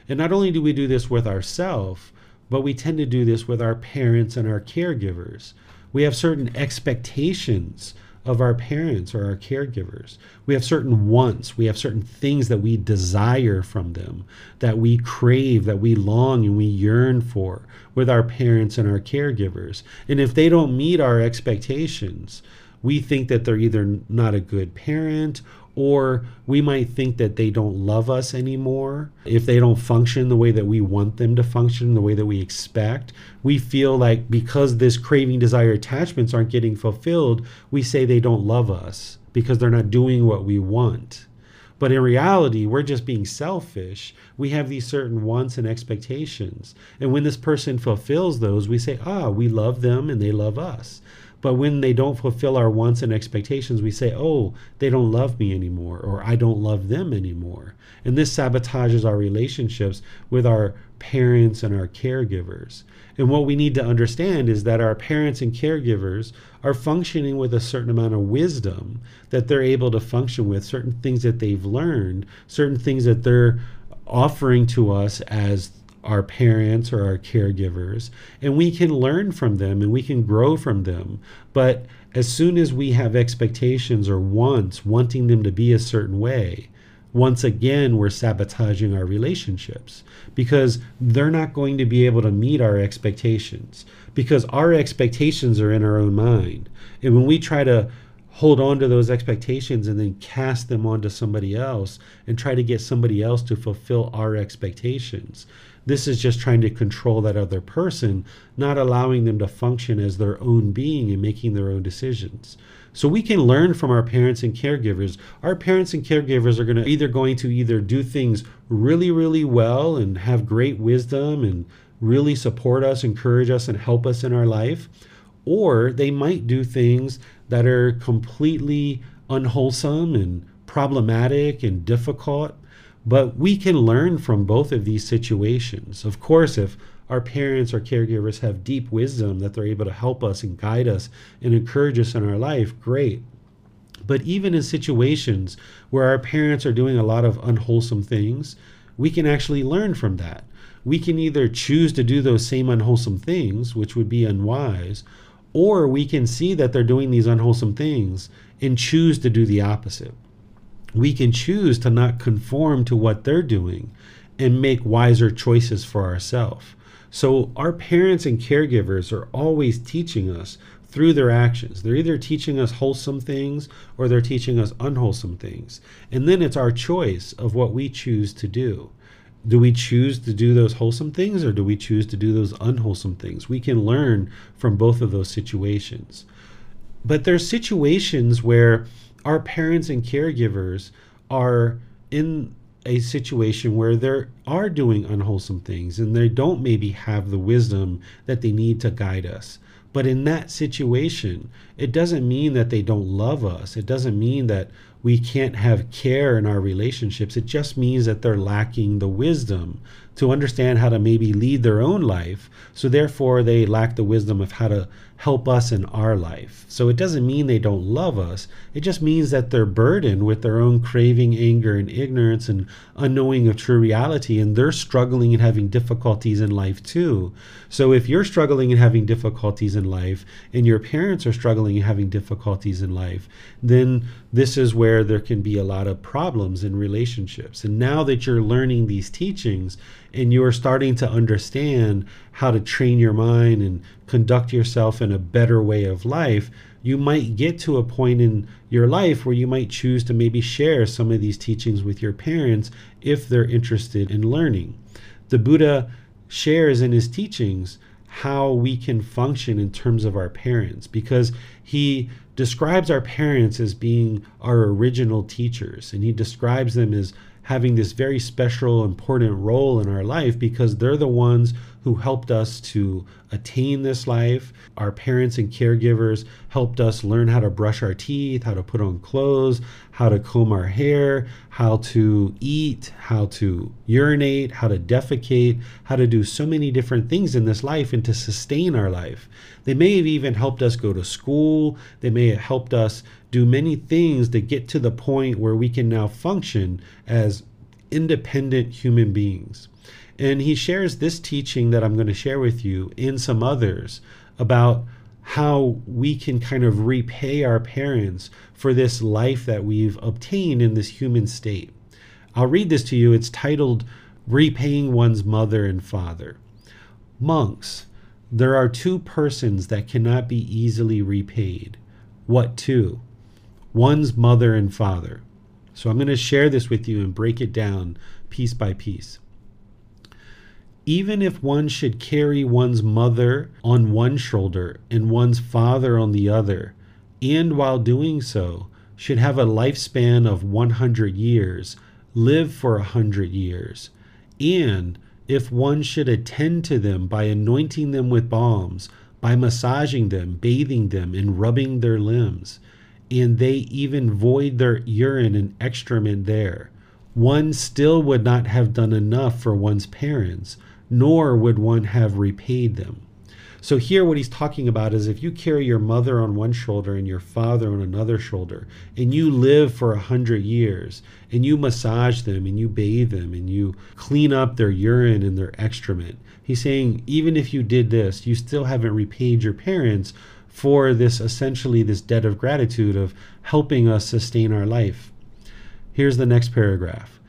A: and not only do we do this with ourselves but we tend to do this with our parents and our caregivers we have certain expectations of our parents or our caregivers. We have certain wants, we have certain things that we desire from them, that we crave, that we long and we yearn for with our parents and our caregivers. And if they don't meet our expectations, we think that they're either not a good parent or we might think that they don't love us anymore. If they don't function the way that we want them to function, the way that we expect, we feel like because this craving, desire, attachments aren't getting fulfilled, we say they don't love us because they're not doing what we want. But in reality, we're just being selfish. We have these certain wants and expectations. And when this person fulfills those, we say, ah, we love them and they love us. But when they don't fulfill our wants and expectations, we say, oh, they don't love me anymore, or I don't love them anymore. And this sabotages our relationships with our parents and our caregivers. And what we need to understand is that our parents and caregivers are functioning with a certain amount of wisdom that they're able to function with, certain things that they've learned, certain things that they're offering to us as our parents or our caregivers, and we can learn from them and we can grow from them. But as soon as we have expectations or wants, wanting them to be a certain way, once again, we're sabotaging our relationships because they're not going to be able to meet our expectations because our expectations are in our own mind. And when we try to hold on to those expectations and then cast them onto somebody else and try to get somebody else to fulfill our expectations, this is just trying to control that other person, not allowing them to function as their own being and making their own decisions. So we can learn from our parents and caregivers. Our parents and caregivers are going to either going to either do things really really well and have great wisdom and really support us, encourage us and help us in our life, or they might do things that are completely unwholesome and problematic and difficult but we can learn from both of these situations. Of course, if our parents or caregivers have deep wisdom that they're able to help us and guide us and encourage us in our life, great. But even in situations where our parents are doing a lot of unwholesome things, we can actually learn from that. We can either choose to do those same unwholesome things, which would be unwise, or we can see that they're doing these unwholesome things and choose to do the opposite we can choose to not conform to what they're doing and make wiser choices for ourselves. So, our parents and caregivers are always teaching us through their actions. They're either teaching us wholesome things or they're teaching us unwholesome things. And then it's our choice of what we choose to do. Do we choose to do those wholesome things or do we choose to do those unwholesome things? We can learn from both of those situations. But there's situations where our parents and caregivers are in a situation where they are doing unwholesome things and they don't maybe have the wisdom that they need to guide us. But in that situation, it doesn't mean that they don't love us. It doesn't mean that we can't have care in our relationships. It just means that they're lacking the wisdom to understand how to maybe lead their own life. So therefore, they lack the wisdom of how to help us in our life. So it doesn't mean they don't love us. It just means that they're burdened with their own craving, anger, and ignorance and unknowing of true reality. And they're struggling and having difficulties in life too. So if you're struggling and having difficulties in life, and your parents are struggling and having difficulties in life, then this is where there can be a lot of problems in relationships. And now that you're learning these teachings, and you're starting to understand how to train your mind and conduct yourself in a better way of life, you might get to a point in your life where you might choose to maybe share some of these teachings with your parents if they're interested in learning. The Buddha shares in his teachings how we can function in terms of our parents because he describes our parents as being our original teachers and he describes them as having this very special, important role in our life because they're the ones who helped us to attain this life. Our parents and caregivers helped us learn how to brush our teeth, how to put on clothes, how to comb our hair, how to eat, how to urinate, how to defecate, how to do so many different things in this life and to sustain our life. They may have even helped us go to school, they may have helped us do many things to get to the point where we can now function as independent human beings. And he shares this teaching that I'm going to share with you in some others about how we can kind of repay our parents for this life that we've obtained in this human state. I'll read this to you. It's titled Repaying One's Mother and Father. Monks, there are two persons that cannot be easily repaid. What two? One's mother and father. So I'm going to share this with you and break it down piece by piece even if one should carry one's mother on one shoulder and one's father on the other, and while doing so, should have a lifespan of 100 years, live for a 100 years, and if one should attend to them by anointing them with balms, by massaging them, bathing them, and rubbing their limbs, and they even void their urine and excrement there, one still would not have done enough for one's parents nor would one have repaid them. So, here what he's talking about is if you carry your mother on one shoulder and your father on another shoulder, and you live for a hundred years, and you massage them, and you bathe them, and you clean up their urine and their excrement, he's saying, even if you did this, you still haven't repaid your parents for this essentially this debt of gratitude of helping us sustain our life. Here's the next paragraph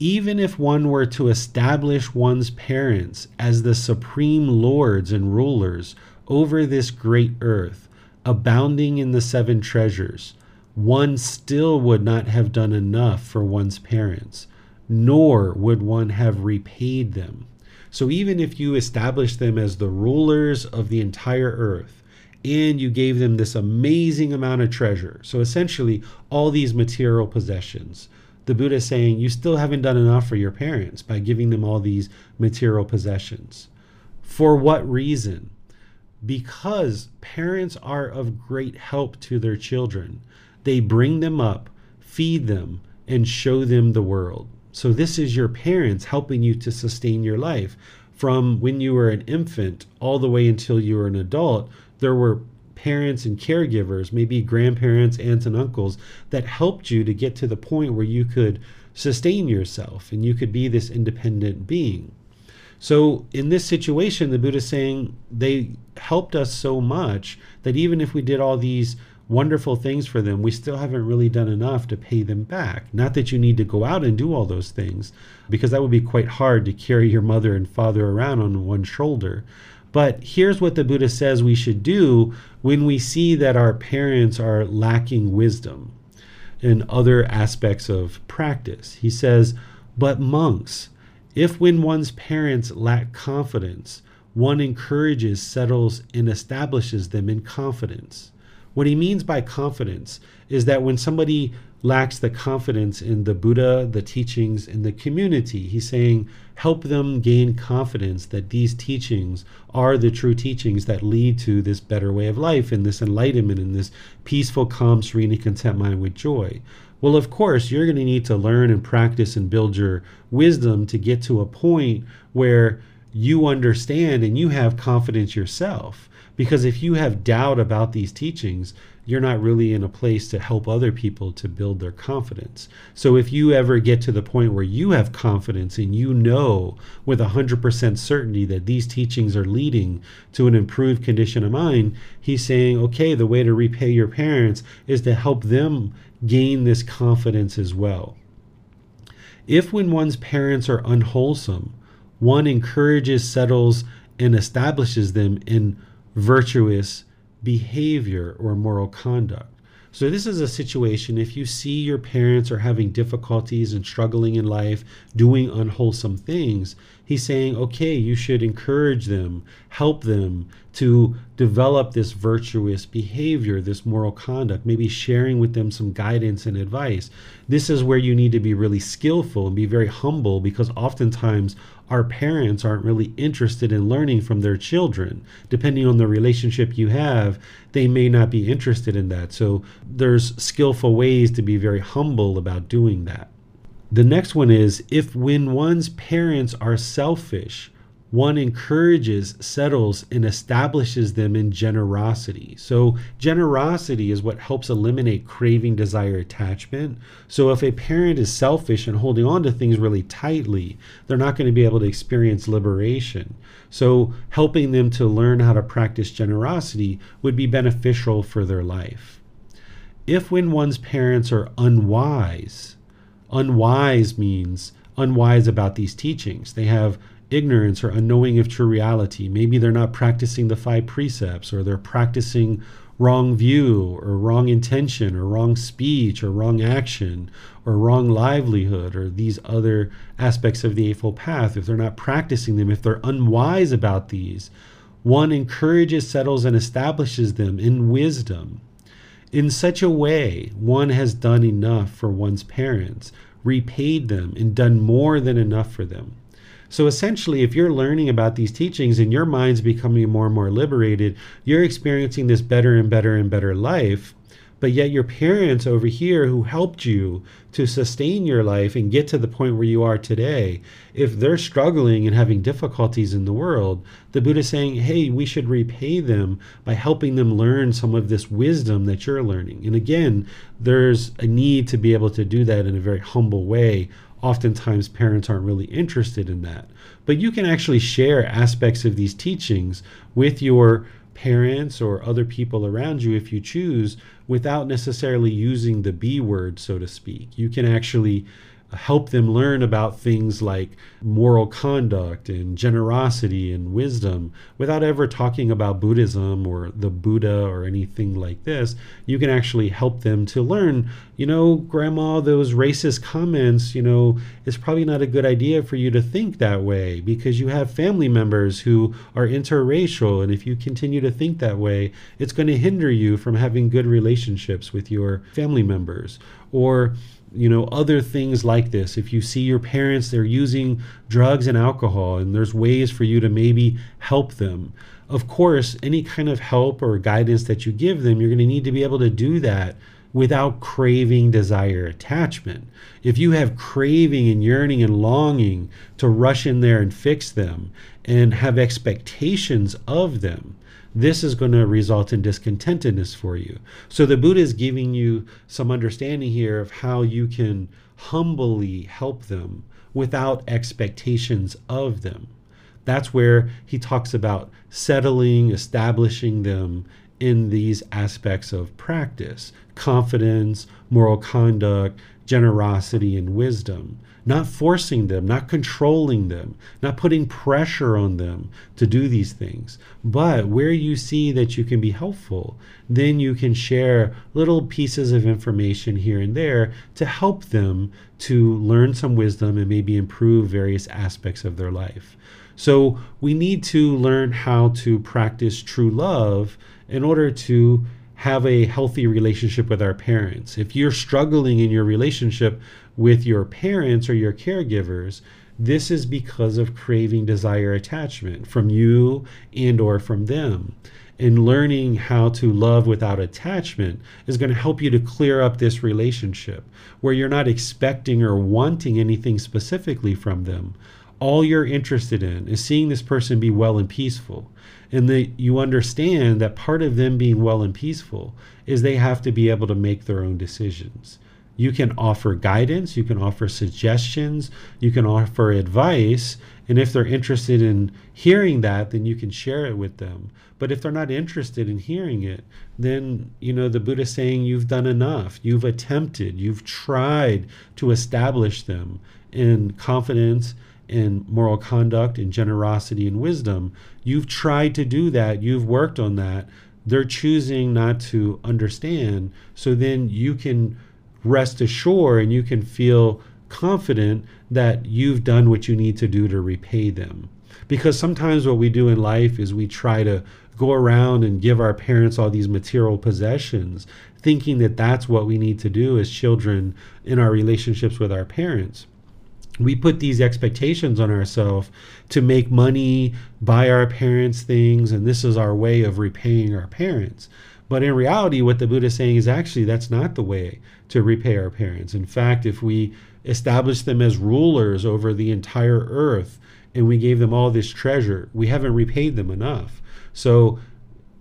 A: even if one were to establish one's parents as the supreme lords and rulers over this great earth, abounding in the seven treasures, one still would not have done enough for one's parents, nor would one have repaid them. So even if you establish them as the rulers of the entire earth, and you gave them this amazing amount of treasure, so essentially all these material possessions, the Buddha is saying you still haven't done enough for your parents by giving them all these material possessions. For what reason? Because parents are of great help to their children. They bring them up, feed them, and show them the world. So, this is your parents helping you to sustain your life. From when you were an infant all the way until you were an adult, there were parents and caregivers, maybe grandparents, aunts, and uncles, that helped you to get to the point where you could sustain yourself and you could be this independent being. So, in this situation, the Buddha is saying they helped us so much that even if we did all these wonderful things for them, we still haven't really done enough to pay them back. Not that you need to go out and do all those things, because that would be quite hard to carry your mother and father around on one shoulder. But here's what the Buddha says we should do when we see that our parents are lacking wisdom in other aspects of practice. He says, But monks, if when one's parents lack confidence, one encourages, settles, and establishes them in confidence. What he means by confidence is that when somebody lacks the confidence in the Buddha, the teachings, and the community. He's saying, help them gain confidence that these teachings are the true teachings that lead to this better way of life and this enlightenment and this peaceful, calm, serene, and content mind with joy. Well, of course, you're going to need to learn and practice and build your wisdom to get to a point where you understand and you have confidence yourself. Because if you have doubt about these teachings, you're not really in a place to help other people to build their confidence. So if you ever get to the point where you have confidence and you know with 100% certainty that these teachings are leading to an improved condition of mind, he's saying, okay, the way to repay your parents is to help them gain this confidence as well. If when one's parents are unwholesome, one encourages, settles, and establishes them in virtuous behavior or moral conduct. So, this is a situation if you see your parents are having difficulties and struggling in life, doing unwholesome things, he's saying, okay, you should encourage them, help them to develop this virtuous behavior, this moral conduct, maybe sharing with them some guidance and advice. This is where you need to be really skillful and be very humble because oftentimes our parents aren't really interested in learning from their children. Depending on the relationship you have, they may not be interested in that. So there's skillful ways to be very humble about doing that. The next one is if when one's parents are selfish, one encourages, settles, and establishes them in generosity. So, generosity is what helps eliminate craving, desire, attachment. So, if a parent is selfish and holding on to things really tightly, they're not going to be able to experience liberation. So, helping them to learn how to practice generosity would be beneficial for their life. If, when one's parents are unwise, unwise means unwise about these teachings, they have ignorance or unknowing of true reality. Maybe they're not practicing the five precepts or they're practicing wrong view or wrong intention or wrong speech or wrong action or wrong livelihood or these other aspects of the Eightfold Path, if they're not practicing them, if they're unwise about these, one encourages, settles, and establishes them in wisdom. In such a way, one has done enough for one's parents, repaid them, and done more than enough for them. So essentially, if you're learning about these teachings and your mind's becoming more and more liberated, you're experiencing this better and better and better life. But yet, your parents over here who helped you to sustain your life and get to the point where you are today, if they're struggling and having difficulties in the world, the Buddha is saying, hey, we should repay them by helping them learn some of this wisdom that you're learning. And again, there's a need to be able to do that in a very humble way oftentimes parents aren't really interested in that. But you can actually share aspects of these teachings with your parents or other people around you if you choose without necessarily using the B word, so to speak. You can actually help them learn about things like moral conduct and generosity and wisdom without ever talking about Buddhism or the Buddha or anything like this. You can actually help them to learn, you know, grandma, those racist comments, you know, it's probably not a good idea for you to think that way because you have family members who are interracial. And if you continue to think that way, it's going to hinder you from having good relationships with your family members. Or, you know other things like this. If you see your parents they're using drugs and alcohol and there's ways for you to maybe help them. Of course any kind of help or guidance that you give them you're going to need to be able to do that without craving desire attachment. If you have craving and yearning and longing to rush in there and fix them and have expectations of them this is going to result in discontentedness for you. So the Buddha is giving you some understanding here of how you can humbly help them without expectations of them. That's where he talks about settling, establishing them in these aspects of practice confidence, moral conduct, generosity, and wisdom not forcing them, not controlling them, not putting pressure on them to do these things. But where you see that you can be helpful, then you can share little pieces of information here and there to help them to learn some wisdom and maybe improve various aspects of their life. So we need to learn how to practice true love in order to have a healthy relationship with our parents. If you're struggling in your relationship with your parents or your caregivers, this is because of craving desire attachment from you and or from them. And learning how to love without attachment is going to help you to clear up this relationship where you're not expecting or wanting anything specifically from them. All you're interested in is seeing this person be well and peaceful and that you understand that part of them being well and peaceful is they have to be able to make their own decisions. You can offer guidance, you can offer suggestions, you can offer advice, and if they're interested in hearing that, then you can share it with them. But if they're not interested in hearing it, then you know the Buddha is saying you've done enough. You've attempted, you've tried to establish them in confidence in moral conduct and generosity and wisdom. You've tried to do that, you've worked on that. They're choosing not to understand. So then you can rest assured and you can feel confident that you've done what you need to do to repay them. Because sometimes what we do in life is we try to go around and give our parents all these material possessions, thinking that that's what we need to do as children in our relationships with our parents. We put these expectations on ourselves to make money, buy our parents things, and this is our way of repaying our parents. But in reality, what the Buddha is saying is actually that's not the way to repay our parents. In fact, if we establish them as rulers over the entire earth and we gave them all this treasure, we haven't repaid them enough. So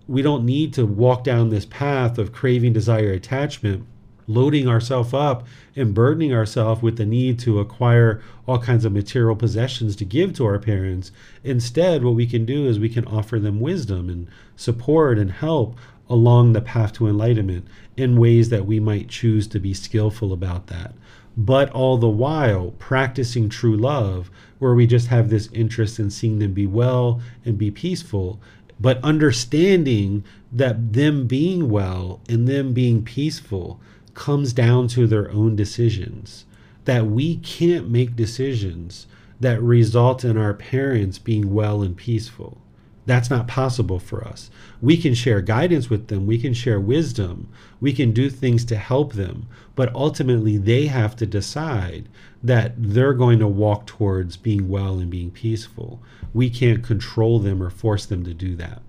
A: we don't need to walk down this path of craving, desire, attachment, loading ourselves up and burdening ourselves with the need to acquire all kinds of material possessions to give to our parents. Instead, what we can do is we can offer them wisdom and support and help along the path to enlightenment in ways that we might choose to be skillful about that. But all the while practicing true love, where we just have this interest in seeing them be well and be peaceful but understanding that them being well and them being peaceful comes down to their own decisions. That we can't make decisions that result in our parents being well and peaceful. That's not possible for us. We can share guidance with them, we can share wisdom, we can do things to help them, but ultimately they have to decide that they're going to walk towards being well and being peaceful. We can't control them or force them to do that.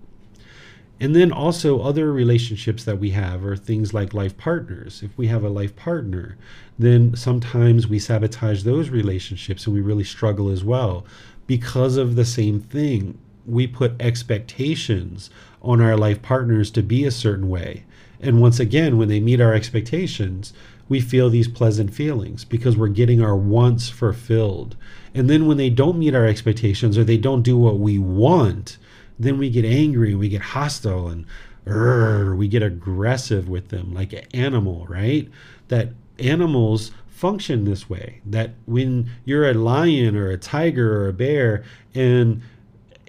A: And then also other relationships that we have are things like life partners. If we have a life partner, then sometimes we sabotage those relationships and we really struggle as well because of the same thing we put expectations on our life partners to be a certain way. And once again, when they meet our expectations, we feel these pleasant feelings because we're getting our wants fulfilled. And then when they don't meet our expectations or they don't do what we want, then we get angry, and we get hostile, and we get aggressive with them like an animal, right? That animals function this way. That when you're a lion or a tiger or a bear and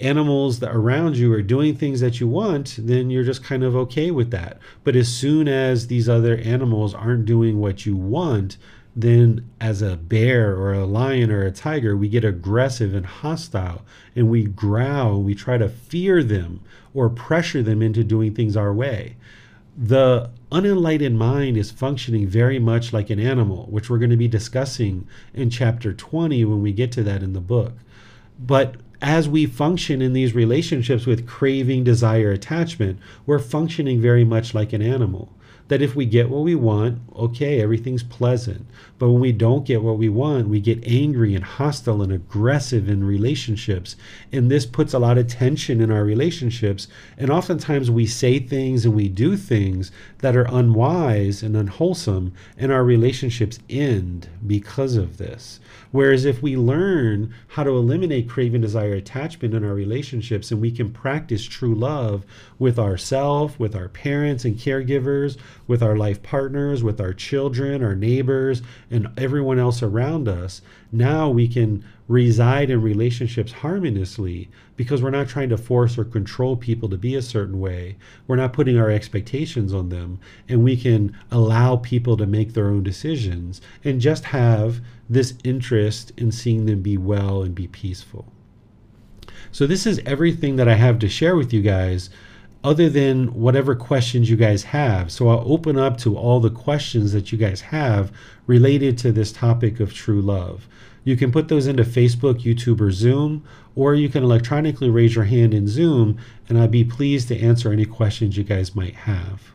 A: animals that around you are doing things that you want, then you're just kind of okay with that. But as soon as these other animals aren't doing what you want, then as a bear or a lion or a tiger, we get aggressive and hostile and we growl we try to fear them or pressure them into doing things our way. The unenlightened mind is functioning very much like an animal, which we're going to be discussing in chapter 20 when we get to that in the book. But as we function in these relationships with craving, desire, attachment, we're functioning very much like an animal that if we get what we want, okay, everything's pleasant. But when we don't get what we want, we get angry and hostile and aggressive in relationships. And this puts a lot of tension in our relationships. And oftentimes we say things and we do things that are unwise and unwholesome, and our relationships end because of this. Whereas if we learn how to eliminate craving, desire, attachment in our relationships, and we can practice true love with ourselves, with our parents and caregivers, with our life partners, with our children, our neighbors, and everyone else around us, now we can reside in relationships harmoniously because we're not trying to force or control people to be a certain way. We're not putting our expectations on them, and we can allow people to make their own decisions and just have this interest in seeing them be well and be peaceful. So, this is everything that I have to share with you guys other than whatever questions you guys have. So I'll open up to all the questions that you guys have related to this topic of true love. You can put those into Facebook, YouTube, or Zoom, or you can electronically raise your hand in Zoom, and I'd be pleased to answer any questions you guys might have.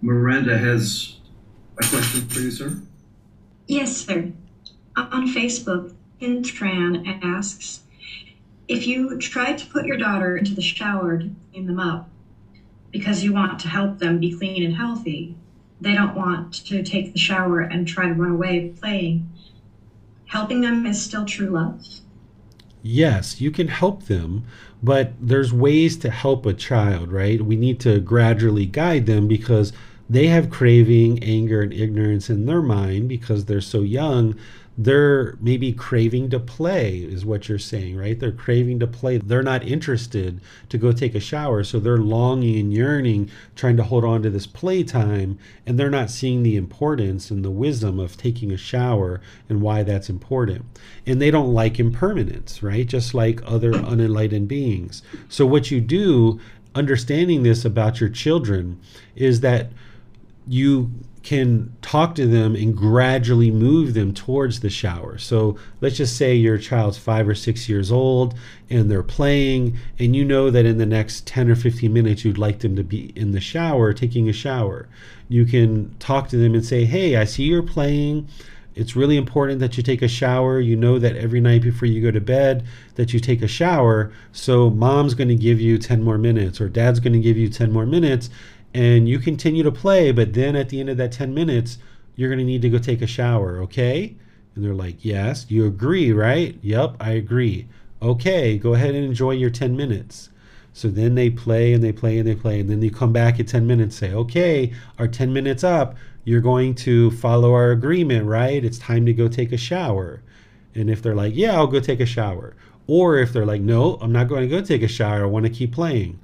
C: Miranda has a question for you, sir.
B: Yes, sir. On Facebook, Intran asks, if you try to put your daughter into the shower to clean them up because you want to help them be clean and healthy, they don't want to take the shower and try to run away playing. Helping them is still true love.
A: Yes, you can help them, but there's ways to help a child, right? We need to gradually guide them because they have craving, anger, and ignorance in their mind because they're so young they're maybe craving to play is what you're saying right? They're craving to play. They're not interested to go take a shower so they're longing and yearning trying to hold on to this playtime and they're not seeing the importance and the wisdom of taking a shower and why that's important. And they don't like impermanence right? Just like other unenlightened beings. So what you do understanding this about your children is that you can talk to them and gradually move them towards the shower. So let's just say your child's five or six years old and they're playing, and you know that in the next 10 or 15 minutes you'd like them to be in the shower, taking a shower. You can talk to them and say, Hey, I see you're playing. It's really important that you take a shower. You know that every night before you go to bed that you take a shower. So mom's going to give you 10 more minutes or dad's going to give you 10 more minutes and you continue to play, but then at the end of that 10 minutes, you're going to need to go take a shower, okay? And they're like, Yes, you agree, right? Yep, I agree. Okay, go ahead and enjoy your 10 minutes. So then they play and they play and they play, and then they come back at 10 minutes, say, Okay, our 10 minutes up, you're going to follow our agreement, right? It's time to go take a shower. And if they're like, Yeah, I'll go take a shower. Or if they're like, No, I'm not going to go take a shower, I want to keep playing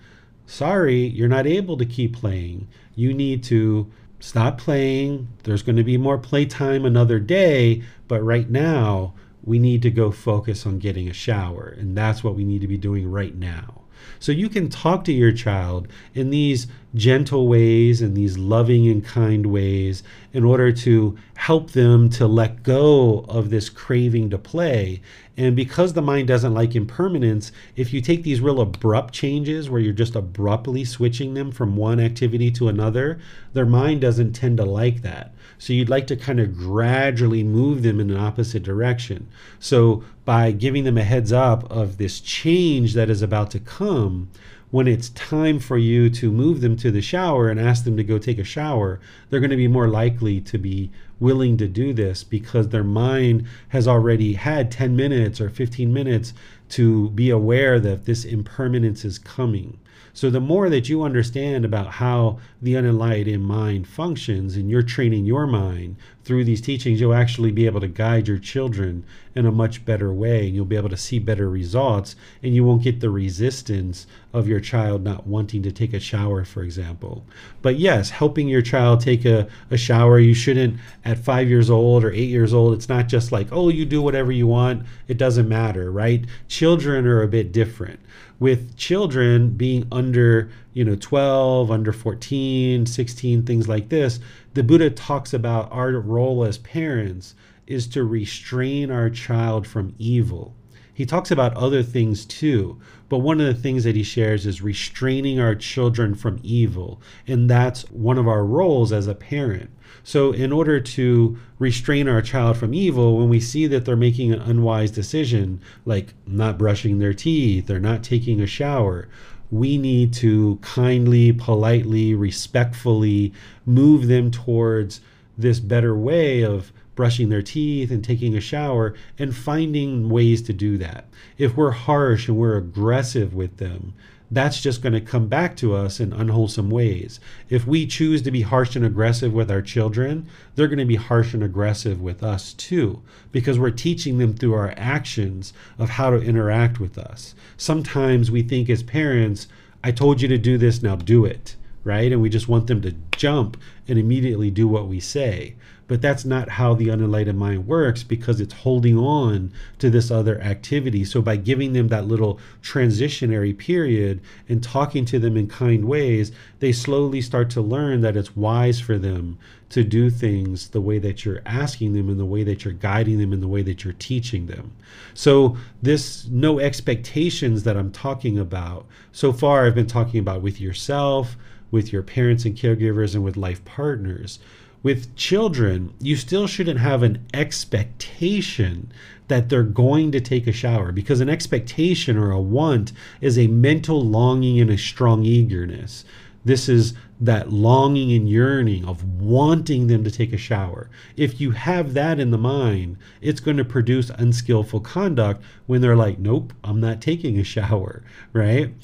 A: sorry, you're not able to keep playing. You need to stop playing. There's going to be more playtime another day, but right now we need to go focus on getting a shower. And that's what we need to be doing right now. So you can talk to your child in these gentle ways and these loving and kind ways in order to help them to let go of this craving to play. And because the mind doesn't like impermanence, if you take these real abrupt changes where you're just abruptly switching them from one activity to another, their mind doesn't tend to like that. So you'd like to kind of gradually move them in an opposite direction. So by giving them a heads up of this change that is about to come, when it's time for you to move them to the shower and ask them to go take a shower, they're going to be more likely to be willing to do this because their mind has already had 10 minutes or 15 minutes to be aware that this impermanence is coming. So the more that you understand about how the unenlightened mind functions and you're training your mind through these teachings, you'll actually be able to guide your children in a much better way and you'll be able to see better results and you won't get the resistance of your child not wanting to take a shower, for example. But yes, helping your child take a, a shower, you shouldn't at five years old or eight years old, it's not just like, oh, you do whatever you want, it doesn't matter, right? Children are a bit different with children being under you know 12 under 14 16 things like this the buddha talks about our role as parents is to restrain our child from evil. He talks about other things too but one of the things that he shares is restraining our children from evil and that's one of our roles as a parent so, in order to restrain our child from evil, when we see that they're making an unwise decision, like not brushing their teeth or not taking a shower, we need to kindly, politely, respectfully move them towards this better way of brushing their teeth and taking a shower and finding ways to do that. If we're harsh and we're aggressive with them, that's just going to come back to us in unwholesome ways. If we choose to be harsh and aggressive with our children, they're going to be harsh and aggressive with us too, because we're teaching them through our actions of how to interact with us. Sometimes we think as parents, I told you to do this, now do it, right? And we just want them to jump and immediately do what we say. But that's not how the unenlightened mind works because it's holding on to this other activity. So by giving them that little transitionary period and talking to them in kind ways, they slowly start to learn that it's wise for them to do things the way that you're asking them, in the way that you're guiding them, in the way that you're teaching them. So, this no expectations that I'm talking about, so far I've been talking about with yourself, with your parents and caregivers, and with life partners. With children, you still shouldn't have an expectation that they're going to take a shower because an expectation or a want is a mental longing and a strong eagerness. This is that longing and yearning of wanting them to take a shower. If you have that in the mind, it's going to produce unskillful conduct when they're like, nope, I'm not taking a shower, right?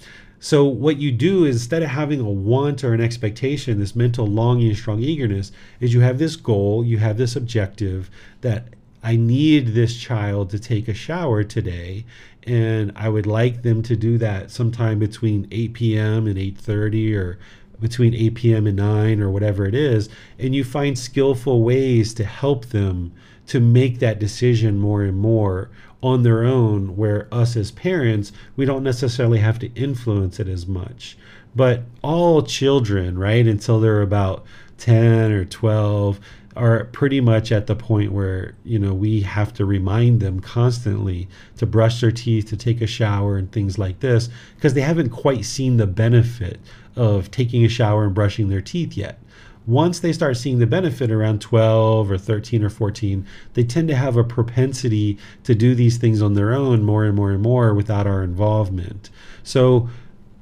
A: So, what you do is instead of having a want or an expectation, this mental longing and strong eagerness, is you have this goal, you have this objective that I need this child to take a shower today and I would like them to do that sometime between 8 p.m. and 8:30 or between 8 p.m. and 9 or whatever it is and you find skillful ways to help them to make that decision more and more on their own where us as parents we don't necessarily have to influence it as much. But all children right until they're about 10 or 12 are pretty much at the point where you know we have to remind them constantly to brush their teeth to take a shower and things like this because they haven't quite seen the benefit of taking a shower and brushing their teeth yet once they start seeing the benefit around 12 or 13 or 14 they tend to have a propensity to do these things on their own more and more and more without our involvement so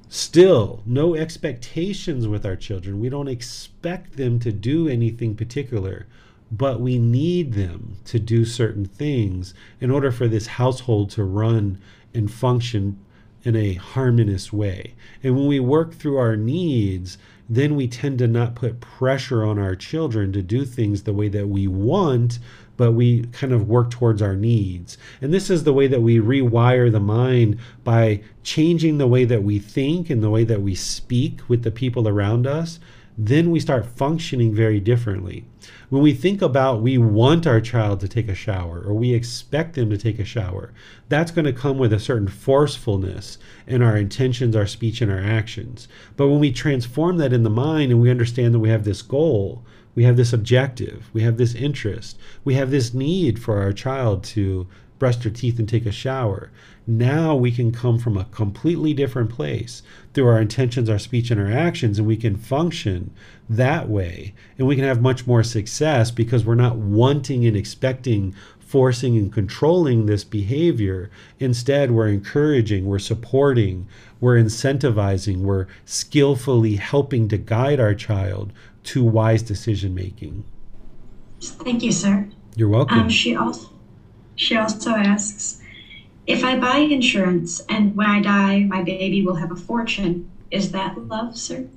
A: Still, no expectations with our children. We don't expect them to do anything particular, but we need them to do certain things in order for this household to run and function in a harmonious way. And when we work through our needs, then we tend to not put pressure on our children to do things the way that we want, but we kind of work towards our needs. And this is the way that we rewire the mind by changing the way that we think and the way that we speak with the people around us. Then we start functioning very differently. When we think about we want our child to take a shower or we expect them to take a shower, that's going to come with a certain forcefulness in our intentions, our speech, and our actions. But when we transform that in the mind and we understand that we have this goal, we have this objective, we have this interest, we have this need for our child to brush their teeth and take a shower. Now we can come from a completely different place through our intentions, our speech, and our actions, and we can function that way. And we can have much more success because we're not wanting and expecting, forcing and controlling this behavior. Instead, we're encouraging, we're supporting, we're incentivizing, we're skillfully helping to guide our child to wise decision making.
B: Thank you, sir.
A: You're welcome.
B: Um, she also she also asks, if I buy insurance and when I die my baby will have a fortune, is that love, sir?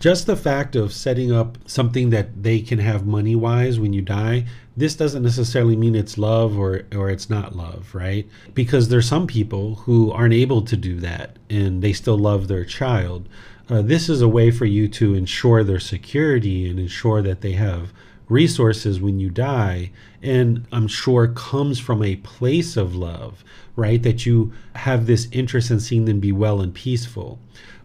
A: Just the fact of setting up something that they can have money wise when you die, this doesn't necessarily mean it's love or or it's not love, right? Because there's some people who aren't able to do that and they still love their child. Uh, this is a way for you to ensure their security and ensure that they have resources when you die. And I'm sure comes from a place of love, right? That you have this interest in seeing them be well and peaceful.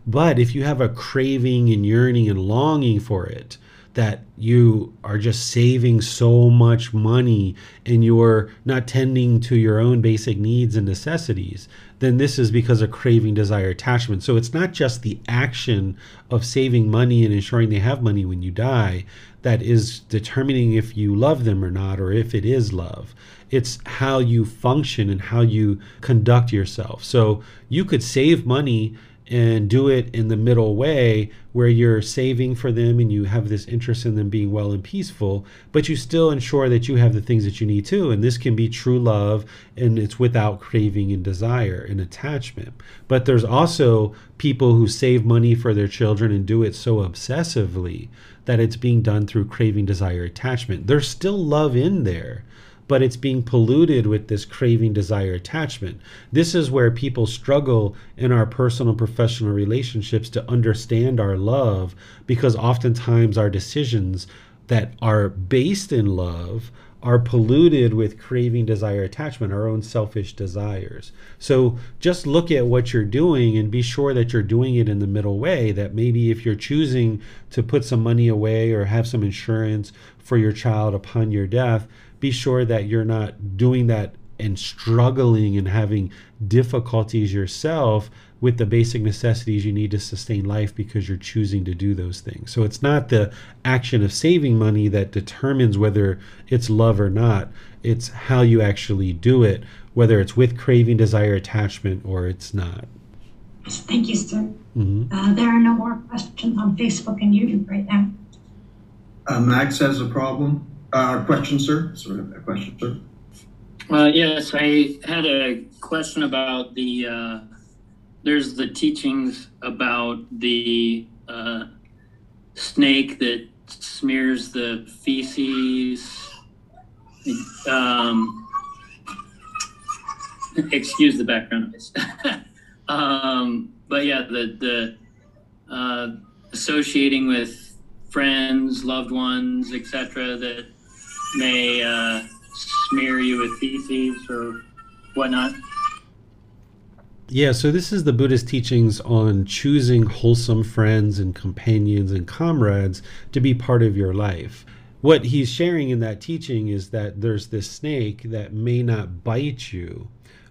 A: But if you have a craving and yearning and longing for it, that you are just saving so much money and you're not tending to your own basic needs and necessities, then this is because of craving, desire, attachment. So it's not just the action of saving money and ensuring they have money when you die that is determining if you love them or not, or if it is love. It's how you function and how you conduct yourself. So you could save money and do it in the middle way where you're saving for them and you have this interest in them being well and peaceful, but you still ensure that you have the things that you need too. And this can be true love and it's without craving and desire and attachment. But there's also people who save money for their children and do it so obsessively that it's being done through craving, desire, attachment. There's still love in there but it's being polluted with this craving, desire, attachment. This is where people struggle in our personal professional relationships to understand our love because oftentimes our decisions that are based in love are polluted with craving, desire, attachment, our own selfish desires. So just look at what you're doing and be sure that you're doing it in the middle way. That maybe if you're choosing to put some money away or have some insurance for your child upon your death, be sure that you're not doing that and struggling and having difficulties yourself with the basic necessities you need to sustain life because you're choosing to do those things. So it's not the action of saving money that determines whether it's love or not. It's how you actually do it, whether it's with craving, desire, attachment, or it's not.
B: Thank you, sir. Mm-hmm. Uh, there are no more questions on Facebook and YouTube right now.
C: Uh, Max has a problem. Uh, question, sir? Sorry, a question, sir.
D: Uh, yes, I had a question about the. There's the teachings about the uh, snake that smears the feces. Um, excuse the background noise. um, but yeah, the the uh, associating with friends, loved ones, etc., that may uh, smear you with feces or whatnot.
A: Yeah, so this is the Buddhist teachings on choosing wholesome friends and companions and comrades to be part of your life. What he's sharing in that teaching is that there's this snake that may not bite you,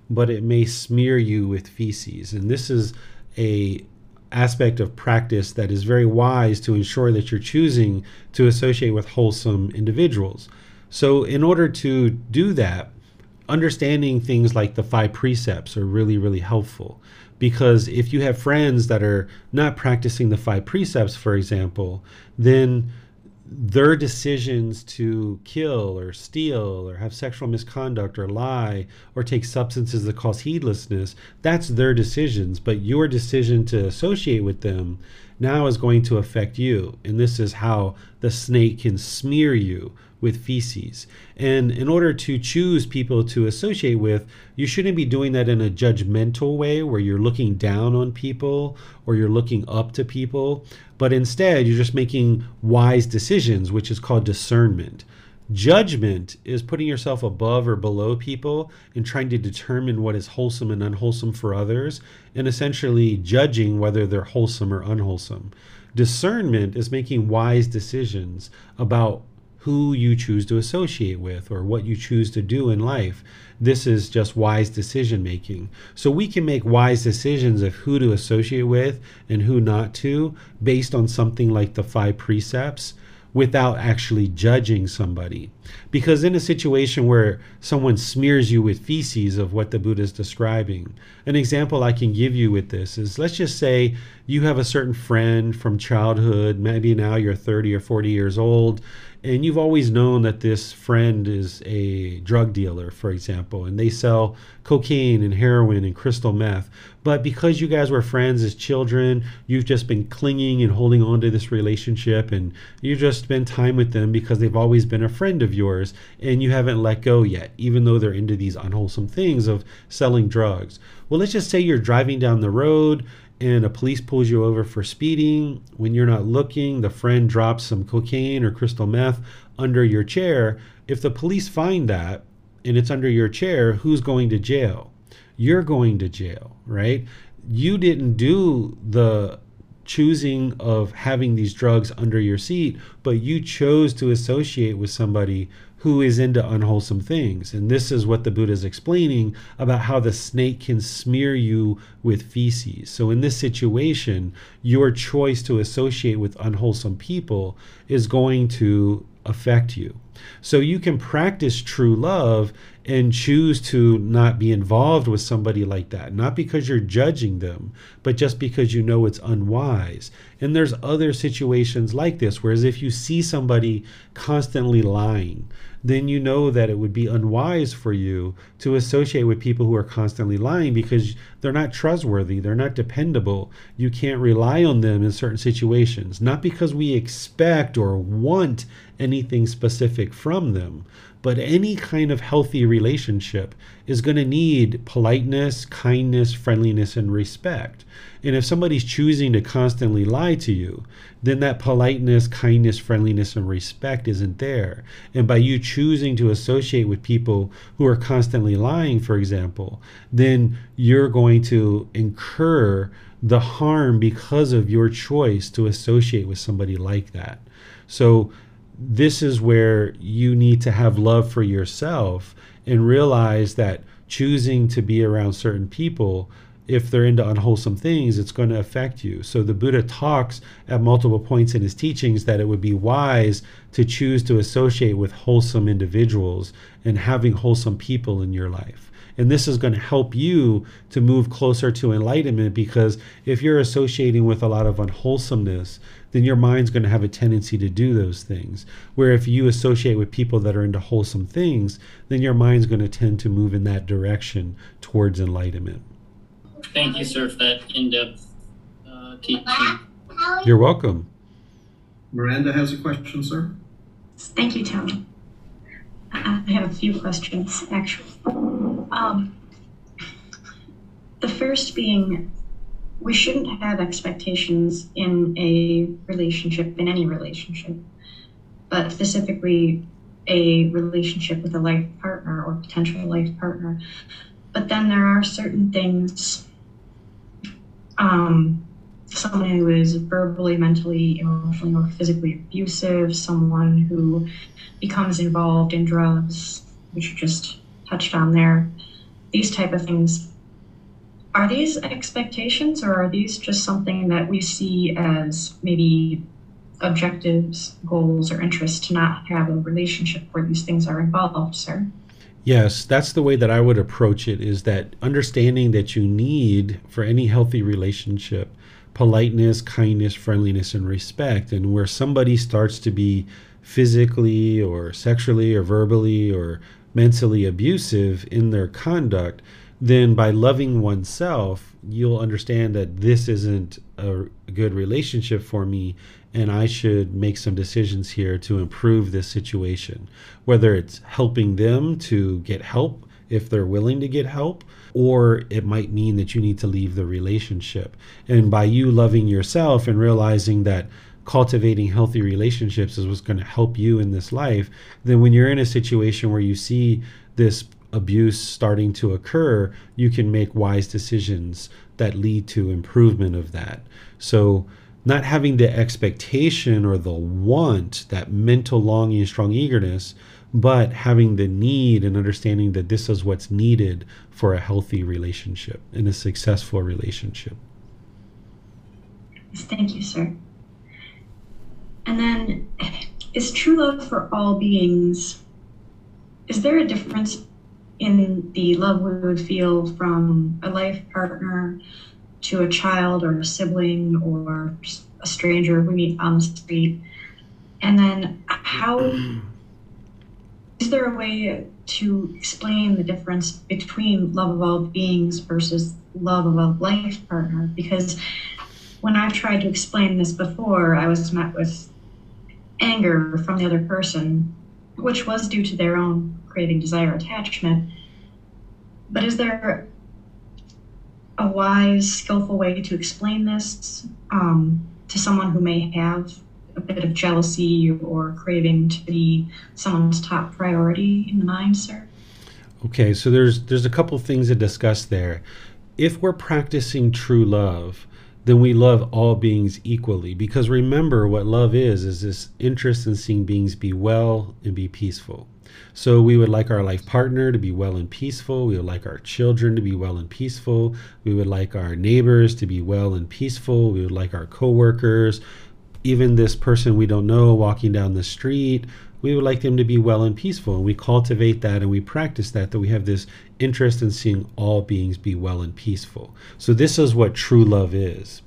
A: but it may smear you with feces. And this is a aspect of practice that is very wise to ensure that you're choosing to associate with wholesome individuals. So in order to do that, understanding things like the five precepts are really, really helpful. Because if you have friends that are not practicing the five precepts, for example, then their decisions to kill or steal or have sexual misconduct or lie or take substances that cause heedlessness, that's their decisions. But your decision to associate with them now is going to affect you. And this is how the snake can smear you with feces. And in order to choose people to associate with, you shouldn't be doing that in a judgmental way where you're looking down on people or you're looking up to people, but instead you're just making wise decisions, which is called discernment. Judgment is putting yourself above or below people and trying to determine what is wholesome and unwholesome for others, and essentially judging whether they're wholesome or unwholesome. Discernment is making wise decisions about who you choose to associate with or what you choose to do in life. This is just wise decision making. So we can make wise decisions of who to associate with and who not to based on something like the five precepts without actually judging somebody. Because in a situation where someone smears you with feces of what the Buddha is describing, an example I can give you with this is let's just say you have a certain friend from childhood, maybe now you're 30 or 40 years old, and you've always known that this friend is a drug dealer, for example, and they sell cocaine and heroin and crystal meth. But because you guys were friends as children, you've just been clinging and holding on to this relationship, and you've just spent time with them because they've always been a friend of yours, and you haven't let go yet, even though they're into these unwholesome things of selling drugs. Well, let's just say you're driving down the road and a police pulls you over for speeding, when you're not looking, the friend drops some cocaine or crystal meth under your chair. If the police find that and it's under your chair, who's going to jail? You're going to jail, right? You didn't do the choosing of having these drugs under your seat, but you chose to associate with somebody who is into unwholesome things. And this is what the Buddha is explaining about how the snake can smear you with feces. So, in this situation, your choice to associate with unwholesome people is going to affect you. So, you can practice true love and choose to not be involved with somebody like that, not because you're judging them, but just because you know it's unwise. And there's other situations like this, whereas if you see somebody constantly lying, then you know that it would be unwise for you to associate with people who are constantly lying because they're not trustworthy, they're not dependable. You can't rely on them in certain situations, not because we expect or want anything specific from them, but any kind of healthy relationship is going to need politeness, kindness, friendliness, and respect. And if somebody's choosing to constantly lie to you, then that politeness, kindness, friendliness, and respect isn't there. And by you choosing to associate with people who are constantly lying, for example, then you're going to incur the harm because of your choice to associate with somebody like that. So, this is where you need to have love for yourself and realize that choosing to be around certain people if they're into unwholesome things, it's going to affect you. So the Buddha talks at multiple points in his teachings that it would be wise to choose to associate with wholesome individuals and having wholesome people in your life. And this is going to help you to move closer to enlightenment because if you're associating with a lot of unwholesomeness, then your mind's going to have a tendency to do those things. Where if you associate with people that are into wholesome things, then your mind's going to tend to move in that direction towards enlightenment.
D: Thank you, sir, for that in depth uh, teaching.
A: You're welcome.
C: Miranda has a question, sir.
B: Thank you, Tony. I have a few questions, actually. Um, The first being we shouldn't have expectations in a relationship, in any relationship, but specifically a relationship with a life partner or potential life partner. But then there are certain things, um, someone who is verbally, mentally, emotionally, or physically abusive, someone who becomes involved in drugs, which you just touched on there, these type of things are these expectations or are these just something that we see as maybe objectives, goals, or interests to not have a relationship where these things are involved, sir?
A: Yes, that's the way that I would approach it is that understanding that you need for any healthy relationship politeness, kindness, friendliness, and respect. And where somebody starts to be physically or sexually or verbally or mentally abusive in their conduct, then by loving oneself, you'll understand that this isn't a good relationship for me and I should make some decisions here to improve this situation. Whether it's helping them to get help if they're willing to get help, or it might mean that you need to leave the relationship. And by you loving yourself and realizing that cultivating healthy relationships is what's going to help you in this life, then when you're in a situation where you see this abuse starting to occur, you can make wise decisions that lead to improvement of that. So, not having the expectation or the want, that mental longing and strong eagerness, but having the need and understanding that this is what's needed for a healthy relationship and a successful relationship.
B: Thank you, sir. And then, is true love for all beings? Is there a difference in the love we would feel from a life partner to a child or a sibling or a stranger we meet on the street? And then, how is there a way to explain the difference between love of all beings versus love of a life partner? Because when I've tried to explain this before, I was met with anger from the other person, which was due to their own craving, desire, attachment. But is there a wise, skillful way to explain this um, to someone who may have a bit of jealousy or craving to be someone's top priority in the mind, sir?
A: Okay, so there's there's a couple things to discuss there. If we're practicing true love, then we love all beings equally because remember what love is is this interest in seeing beings be well and be peaceful so we would like our life partner to be well and peaceful we would like our children to be well and peaceful we would like our neighbors to be well and peaceful we would like our coworkers even this person we don't know walking down the street we would like them to be well and peaceful. And we cultivate that and we practice that, that we have this interest in seeing all beings be well and peaceful. So, this is what true love is.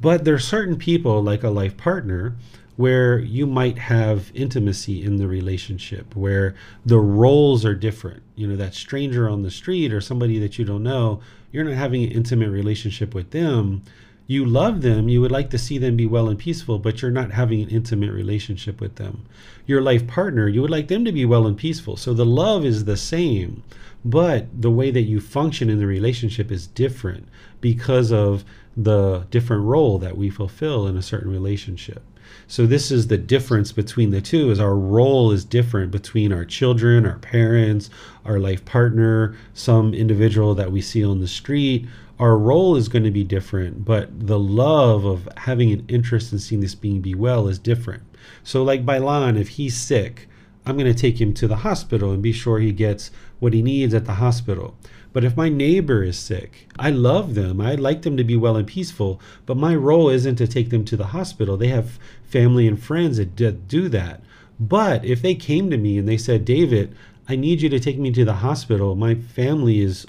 A: But there are certain people, like a life partner, where you might have intimacy in the relationship, where the roles are different. You know, that stranger on the street or somebody that you don't know, you're not having an intimate relationship with them you love them, you would like to see them be well and peaceful, but you're not having an intimate relationship with them. Your life partner, you would like them to be well and peaceful. So the love is the same, but the way that you function in the relationship is different because of the different role that we fulfill in a certain relationship. So this is the difference between the two is our role is different between our children, our parents, our life partner, some individual that we see on the street our role is going to be different, but the love of having an interest in seeing this being be well is different. So, like Bailan, if he's sick, I'm going to take him to the hospital and be sure he gets what he needs at the hospital. But if my neighbor is sick, I love them. I'd like them to be well and peaceful, but my role isn't to take them to the hospital. They have family and friends that do that. But if they came to me and they said, David, I need you to take me to the hospital. My family is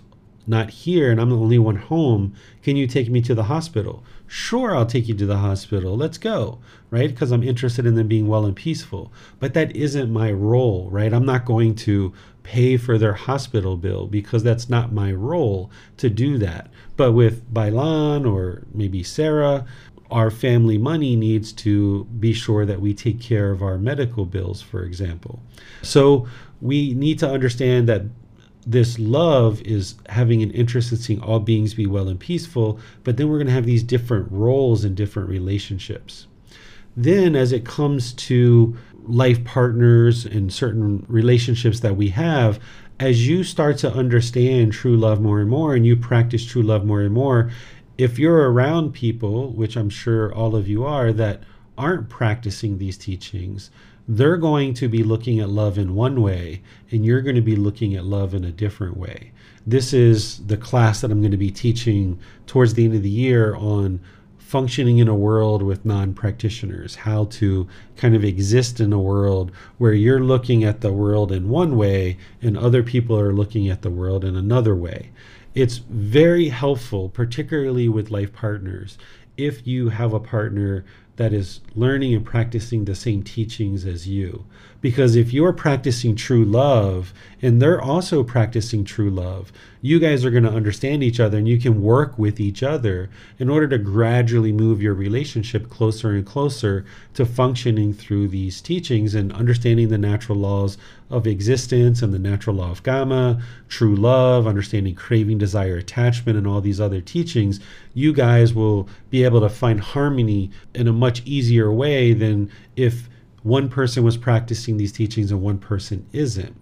A: not here and I'm the only one home. Can you take me to the hospital? Sure, I'll take you to the hospital. Let's go, right? Because I'm interested in them being well and peaceful. But that isn't my role, right? I'm not going to pay for their hospital bill because that's not my role to do that. But with Bailan or maybe Sarah, our family money needs to be sure that we take care of our medical bills, for example. So we need to understand that this love is having an interest in seeing all beings be well and peaceful, but then we're going to have these different roles in different relationships. Then, as it comes to life partners and certain relationships that we have, as you start to understand true love more and more and you practice true love more and more, if you're around people, which I'm sure all of you are, that aren't practicing these teachings, they're going to be looking at love in one way, and you're going to be looking at love in a different way. This is the class that I'm going to be teaching towards the end of the year on functioning in a world with non practitioners, how to kind of exist in a world where you're looking at the world in one way and other people are looking at the world in another way. It's very helpful, particularly with life partners, if you have a partner that is learning and practicing the same teachings as you. Because if you're practicing true love and they're also practicing true love, you guys are going to understand each other and you can work with each other in order to gradually move your relationship closer and closer to functioning through these teachings and understanding the natural laws of existence and the natural law of karma, true love, understanding craving, desire, attachment, and all these other teachings. You guys will be able to find harmony in a much easier way than if one person was practicing these teachings and one person isn't.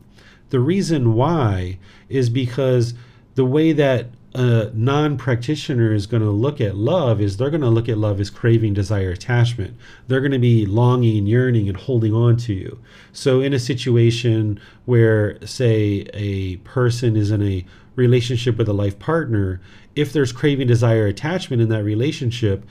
A: The reason why is because the way that a non practitioner is going to look at love is they're going to look at love as craving, desire, attachment. They're going to be longing, yearning, and holding on to you. So, in a situation where, say, a person is in a relationship with a life partner, if there's craving, desire, attachment in that relationship,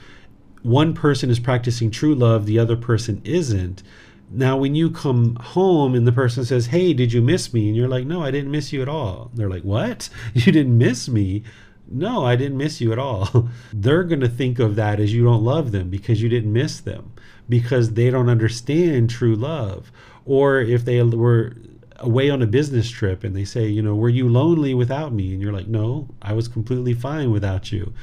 A: one person is practicing true love, the other person isn't. Now, when you come home and the person says, Hey, did you miss me? And you're like, No, I didn't miss you at all. They're like, What? You didn't miss me? No, I didn't miss you at all. They're going to think of that as you don't love them because you didn't miss them, because they don't understand true love. Or if they were away on a business trip and they say, You know, were you lonely without me? And you're like, No, I was completely fine without you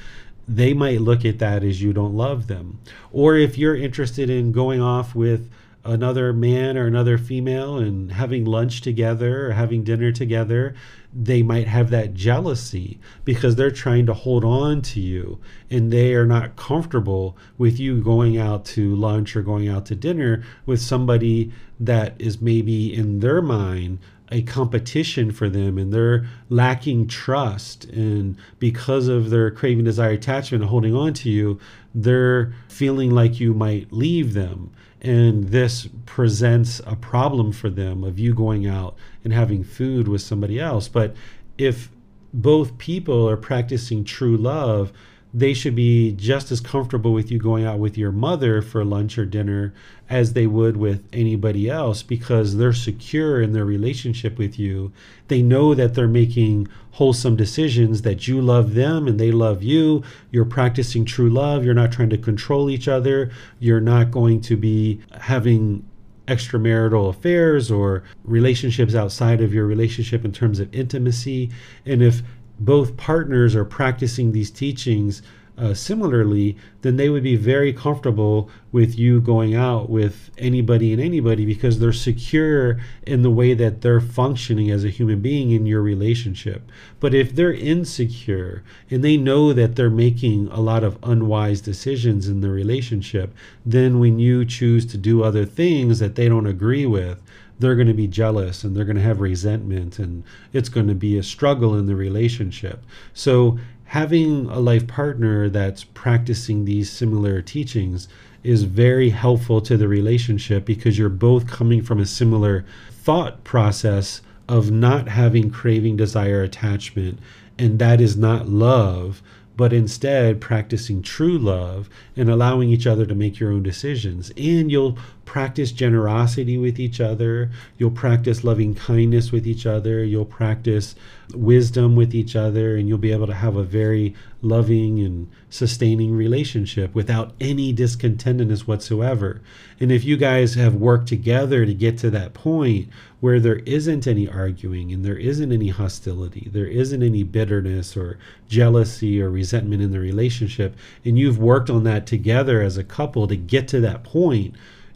A: they might look at that as you don't love them. Or if you're interested in going off with another man or another female and having lunch together or having dinner together, they might have that jealousy because they're trying to hold on to you and they are not comfortable with you going out to lunch or going out to dinner with somebody that is maybe in their mind a competition for them and they're lacking trust. And because of their craving desire attachment and holding on to you they're feeling like you might leave them and this presents a problem for them of you going out and having food with somebody else. But if both people are practicing true love they should be just as comfortable with you going out with your mother for lunch or dinner as they would with anybody else because they're secure in their relationship with you. They know that they're making wholesome decisions, that you love them and they love you. You're practicing true love. You're not trying to control each other. You're not going to be having extramarital affairs or relationships outside of your relationship in terms of intimacy. And if both partners are practicing these teachings uh, similarly, then they would be very comfortable with you going out with anybody and anybody because they're secure in the way that they're functioning as a human being in your relationship. But if they're insecure and they know that they're making a lot of unwise decisions in the relationship, then when you choose to do other things that they don't agree with, they're going to be jealous and they're going to have resentment and it's going to be a struggle in the relationship. So, having a life partner that's practicing these similar teachings is very helpful to the relationship because you're both coming from a similar thought process of not having craving, desire, attachment, and that is not love but instead practicing true love and allowing each other to make your own decisions. And you'll practice generosity with each other, you'll practice loving kindness with each other, you'll practice wisdom with each other, and you'll be able to have a very loving and sustaining relationship without any discontentedness whatsoever. And if you guys have worked together to get to that point where there isn't any arguing and there isn't any hostility, there isn't any bitterness or jealousy or resentment in the relationship, and you've worked on that together as a couple to get to that point,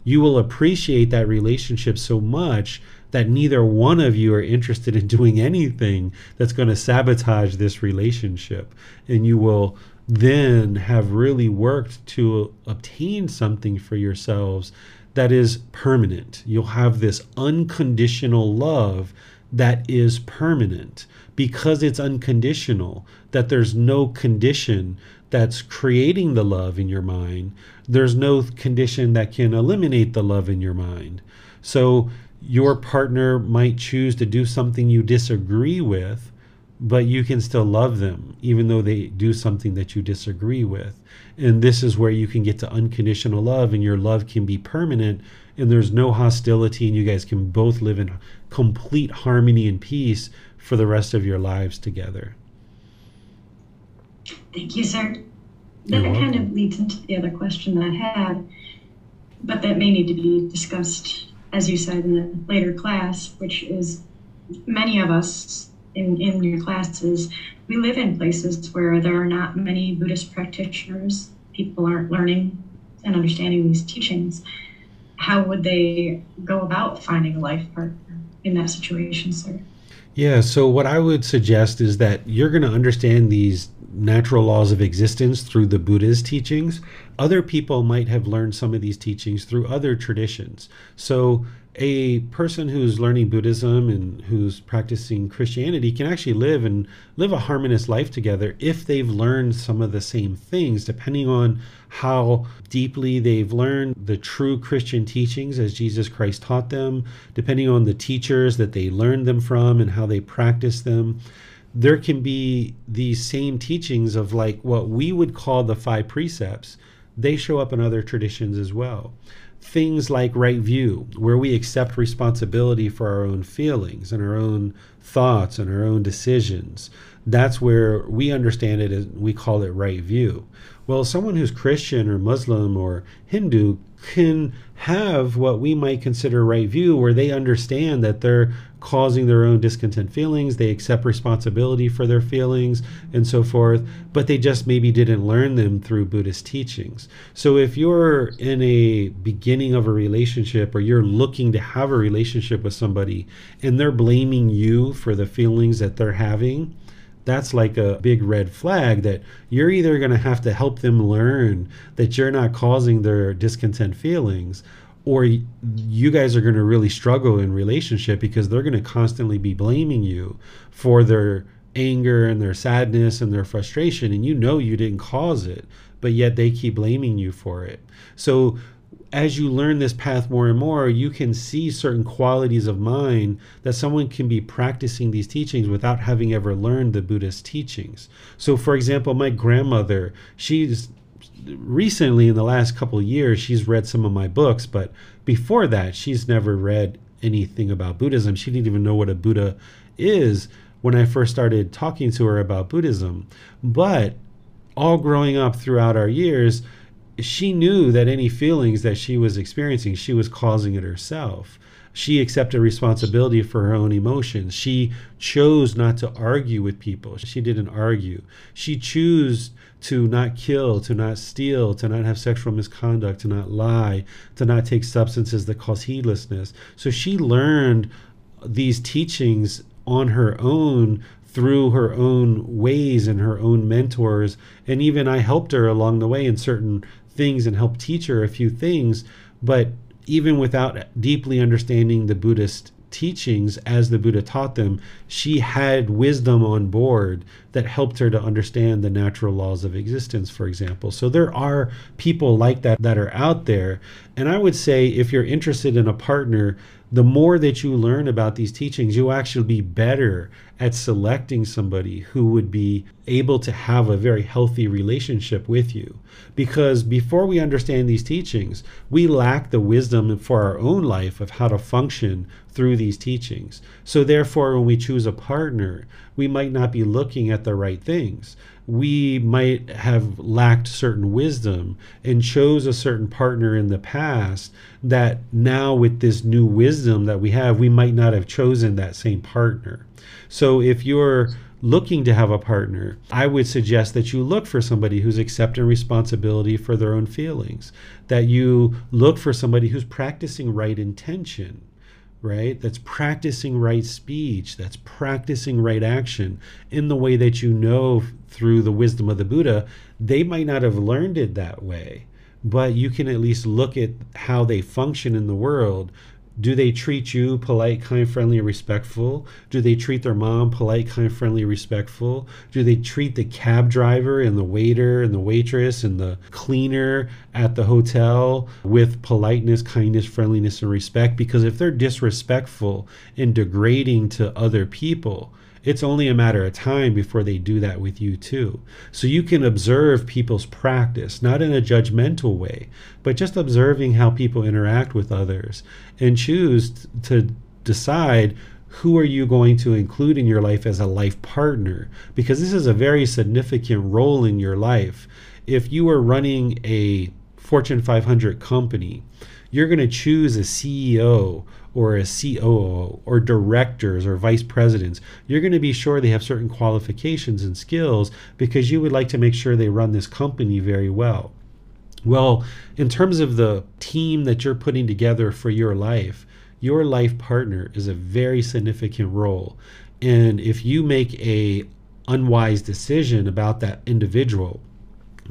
A: you will appreciate that relationship so much that neither one of you are interested in doing anything that's going to sabotage this relationship. And you will then have really worked to obtain something for yourselves that is permanent. You'll have this unconditional love that is permanent because it's unconditional, that there's no condition that's creating the love in your mind. There's no condition that can eliminate the love in your mind. So your partner might choose to do something you disagree with, but you can still love them even though they do something that you disagree with. And this is where you can get to unconditional love, and your love can be permanent, and there's no hostility, and you guys can both live in complete harmony and peace for the rest of your lives together.
B: Thank you, sir. That kind of leads into the other question that I had, but that may need to be discussed, as you said, in the later class, which is many of us in, in your classes, we live in places where there are not many Buddhist practitioners. People aren't learning and understanding these teachings. How would they go about finding a life partner in that situation, sir?
A: Yeah, so what I would suggest is that you're going to understand these natural laws of existence through the Buddha's teachings. Other people might have learned some of these teachings through other traditions. So a person who's learning Buddhism and who's practicing Christianity can actually live and live a harmonious life together if they've learned some of the same things, depending on how deeply they've learned the true Christian teachings as Jesus Christ taught them, depending on the teachers that they learned them from and how they practice them. There can be these same teachings of like what we would call the five precepts, they show up in other traditions as well things like right view, where we accept responsibility for our own feelings and our own thoughts and our own decisions. That's where we understand it as we call it right view. Well, someone who's Christian or Muslim or Hindu can have what we might consider right view, where they understand that they're causing their own discontent feelings, they accept responsibility for their feelings, and so forth, but they just maybe didn't learn them through Buddhist teachings. So if you're in a beginning of a relationship or you're looking to have a relationship with somebody and they're blaming you for the feelings that they're having, that's like a big red flag that you're either going to have to help them learn that you're not causing their discontent feelings or you guys are going to really struggle in relationship because they're going to constantly be blaming you for their anger and their sadness and their frustration and you know you didn't cause it but yet they keep blaming you for it. So as you learn this path more and more, you can see certain qualities of mind that someone can be practicing these teachings without having ever learned the Buddhist teachings. So, for example, my grandmother, she's recently in the last couple years, she's read some of my books, but before that, she's never read anything about Buddhism. She didn't even know what a Buddha is when I first started talking to her about Buddhism. But all growing up throughout our years, she knew that any feelings that she was experiencing, she was causing it herself. She accepted responsibility for her own emotions. She chose not to argue with people. She didn't argue. She chose to not kill, to not steal, to not have sexual misconduct, to not lie, to not take substances that cause heedlessness. So she learned these teachings on her own through her own ways and her own mentors. And even I helped her along the way in certain things and help teach her a few things. But even without deeply understanding the Buddhist teachings as the Buddha taught them, she had wisdom on board that helped her to understand the natural laws of existence, for example. So there are people like that that are out there. And I would say if you're interested in a partner, the more that you learn about these teachings, you'll actually be better at selecting somebody who would be able to have a very healthy relationship with you. Because before we understand these teachings, we lack the wisdom for our own life of how to function through these teachings. So, therefore, when we choose a partner, we might not be looking at the right things. We might have lacked certain wisdom and chose a certain partner in the past that now, with this new wisdom that we have, we might not have chosen that same partner. So if you're looking to have a partner, I would suggest that you look for somebody who's accepting responsibility for their own feelings, that you look for somebody who's practicing right intention. right? That's practicing right speech, that's practicing right action in the way that you know through the wisdom of the Buddha. They might not have learned it that way, but you can at least look at how they function in the world do they treat you polite, kind, friendly, respectful? Do they treat their mom polite, kind, friendly, respectful? Do they treat the cab driver and the waiter and the waitress and the cleaner at the hotel with politeness, kindness, friendliness, and respect? Because if they're disrespectful and degrading to other people, it's only a matter of time before they do that with you too. So you can observe people's practice, not in a judgmental way, but just observing how people interact with others and choose to decide who are you going to include in your life as a life partner because this is a very significant role in your life. If you are running a Fortune 500 company, you're going to choose a CEO or a COO or directors or vice presidents, you're going to be sure they have certain qualifications and skills because you would like to make sure they run this company very well. Well, in terms of the team that you're putting together for your life, your life partner is a very significant role. And if you make a unwise decision about that individual,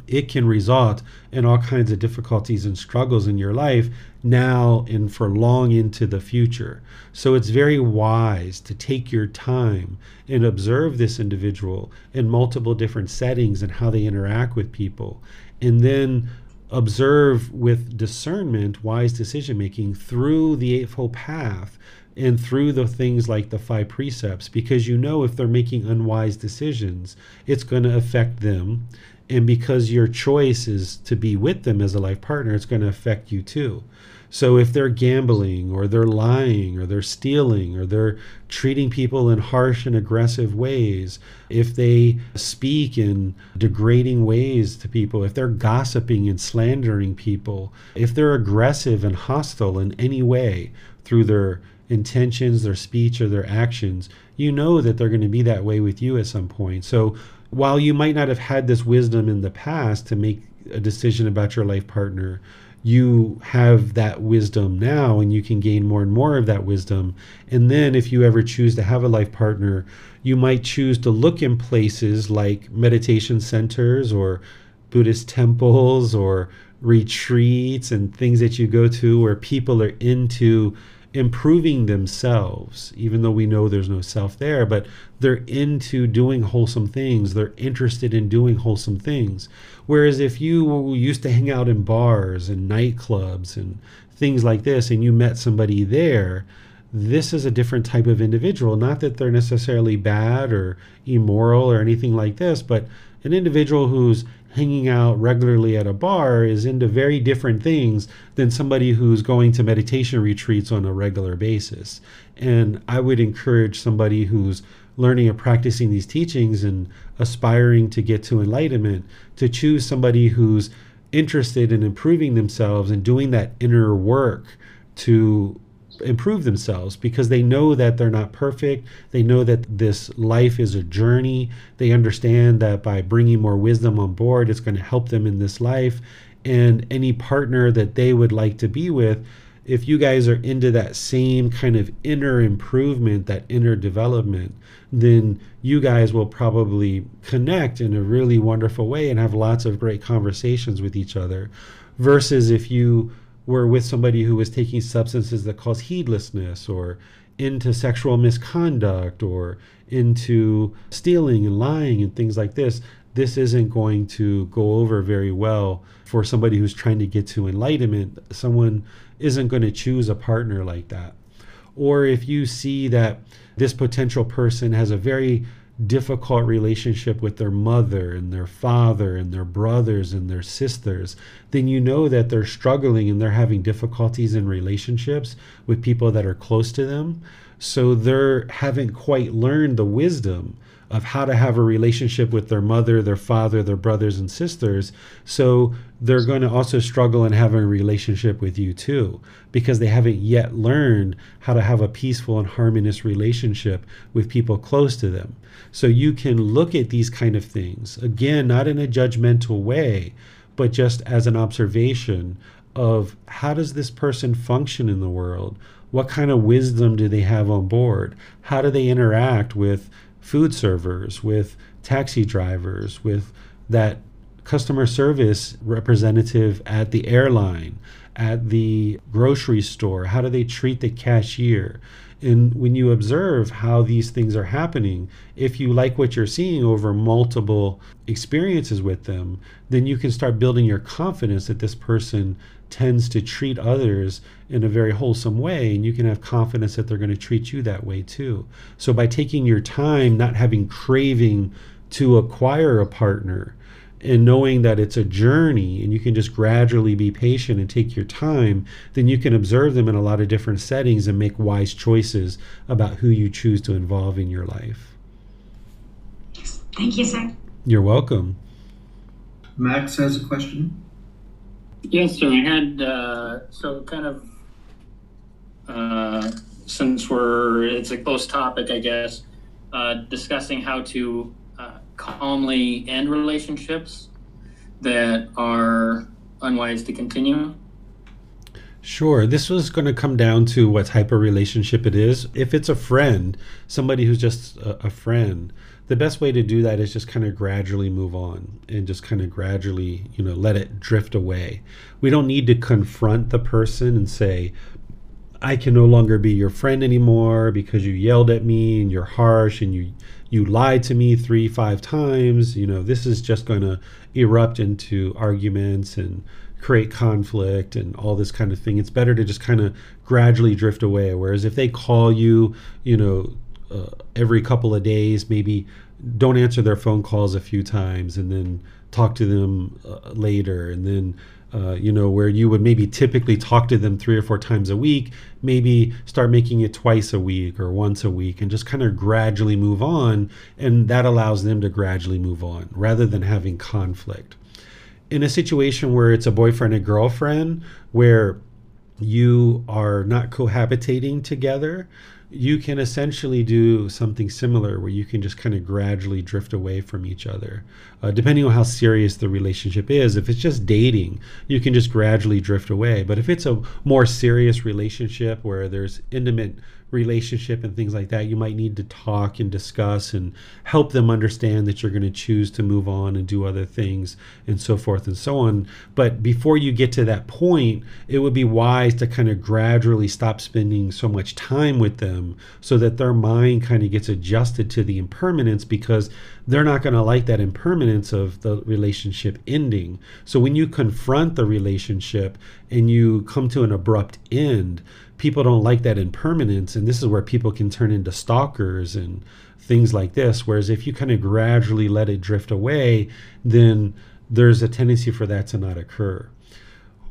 A: it can result in all kinds of difficulties and struggles in your life now and for long into the future. So it's very wise to take your time and observe this individual in multiple different settings and how they interact with people. And then observe with discernment wise decision making through the Eightfold Path and through the things like the five precepts because you know if they're making unwise decisions, it's going to affect them and because your choice is to be with them as a life partner, it's going to affect you too. So if they're gambling or they're lying or they're stealing or they're treating people in harsh and aggressive ways, if they speak in degrading ways to people, if they're gossiping and slandering people, if they're aggressive and hostile in any way through their intentions, their speech, or their actions, you know that they're going to be that way with you at some point. So while you might not have had this wisdom in the past to make a decision about your life partner, you have that wisdom now and you can gain more and more of that wisdom. And then, if you ever choose to have a life partner, you might choose to look in places like meditation centers or Buddhist temples or retreats and things that you go to where people are into improving themselves, even though we know there's no self there, but they're into doing wholesome things. They're interested in doing wholesome things. Whereas if you used to hang out in bars and nightclubs and things like this, and you met somebody there, this is a different type of individual. Not that they're necessarily bad or immoral or anything like this, but an individual who's hanging out regularly at a bar is into very different things than somebody who's going to meditation retreats on a regular basis. And I would encourage somebody who's learning and practicing these teachings and aspiring to get to enlightenment to choose somebody who's interested in improving themselves and doing that inner work to improve themselves because they know that they're not perfect. They know that this life is a journey. They understand that by bringing more wisdom on board, it's going to help them in this life. And any partner that they would like to be with, if you guys are into that same kind of inner improvement, that inner development, then you guys will probably connect in a really wonderful way and have lots of great conversations with each other. Versus if you were with somebody who was taking substances that cause heedlessness or into sexual misconduct or into stealing and lying and things like this, this isn't going to go over very well for somebody who's trying to get to enlightenment. Someone isn't going to choose a partner like that. Or if you see that this potential person has a very difficult relationship with their mother and their father and their brothers and their sisters, then you know that they're struggling and they're having difficulties in relationships with people that are close to them. So they haven't quite learned the wisdom of how to have a relationship with their mother, their father, their brothers and sisters. So they're going to also struggle in having a relationship with you too, because they haven't yet learned how to have a peaceful and harmonious relationship with people close to them. So you can look at these kind of things, again, not in a judgmental way, but just as an observation of how does this person function in the world? What kind of wisdom do they have on board? How do they interact with food servers, with taxi drivers, with that customer service representative at the airline, at the grocery store? How do they treat the cashier? And when you observe how these things are happening, if you like what you're seeing over multiple experiences with them, then you can start building your confidence that this person tends to treat others in a very wholesome way and you can have confidence that they're going to treat you that way too so by taking your time not having craving to acquire a partner and knowing that it's a journey and you can just gradually be patient and take your time, then you can observe them in a lot of different settings and make wise choices about who you choose to involve in your life.
B: Thank you, sir.
A: You're welcome.
C: Max has a question.
D: Yes, sir. I had uh, so kind of uh, since we're it's a close topic, I guess, uh, discussing how to calmly end relationships that are unwise to continue?
A: Sure. This was going to come down to what type of relationship it is. If it's a friend, somebody who's just a, a, friend, the best way to do that is just kind of gradually move on and just kind of gradually, you know, let it drift away. We don't need to confront the person and say, I can no longer be your friend anymore because you yelled at me and you're harsh and you you lied to me three, five times. You know, this is just going to erupt into arguments and create conflict and all this kind of thing. It's better to just kind of gradually drift away. Whereas if they call you, you know, uh, every couple of days, maybe don't answer their phone calls a few times and then talk to them uh, later and then uh, you know, where you would maybe typically talk to them three or four times a week, maybe start making it twice a week or once a week and just kind of gradually move on. And that allows them to gradually move on rather than having conflict. In a situation where it's a boyfriend and girlfriend, where you are not cohabitating together, you can essentially do something similar where you can just kind of gradually drift away from each other. Uh, depending on how serious the relationship is, if it's just dating, you can just gradually drift away. But if it's a more serious relationship where there's intimate relationship and things like that, you might need to talk and discuss and help them understand that you're going to choose to move on and do other things and so forth and so on. But before you get to that point, it would be wise to kind of gradually stop spending so much time with them so that their mind kind of gets adjusted to the impermanence because they're not going to like that impermanence of the relationship ending. So when you confront the relationship and you come to an abrupt end, people don't like that impermanence and this is where people can turn into stalkers and things like this whereas if you kind of gradually let it drift away then there's a tendency for that to not occur.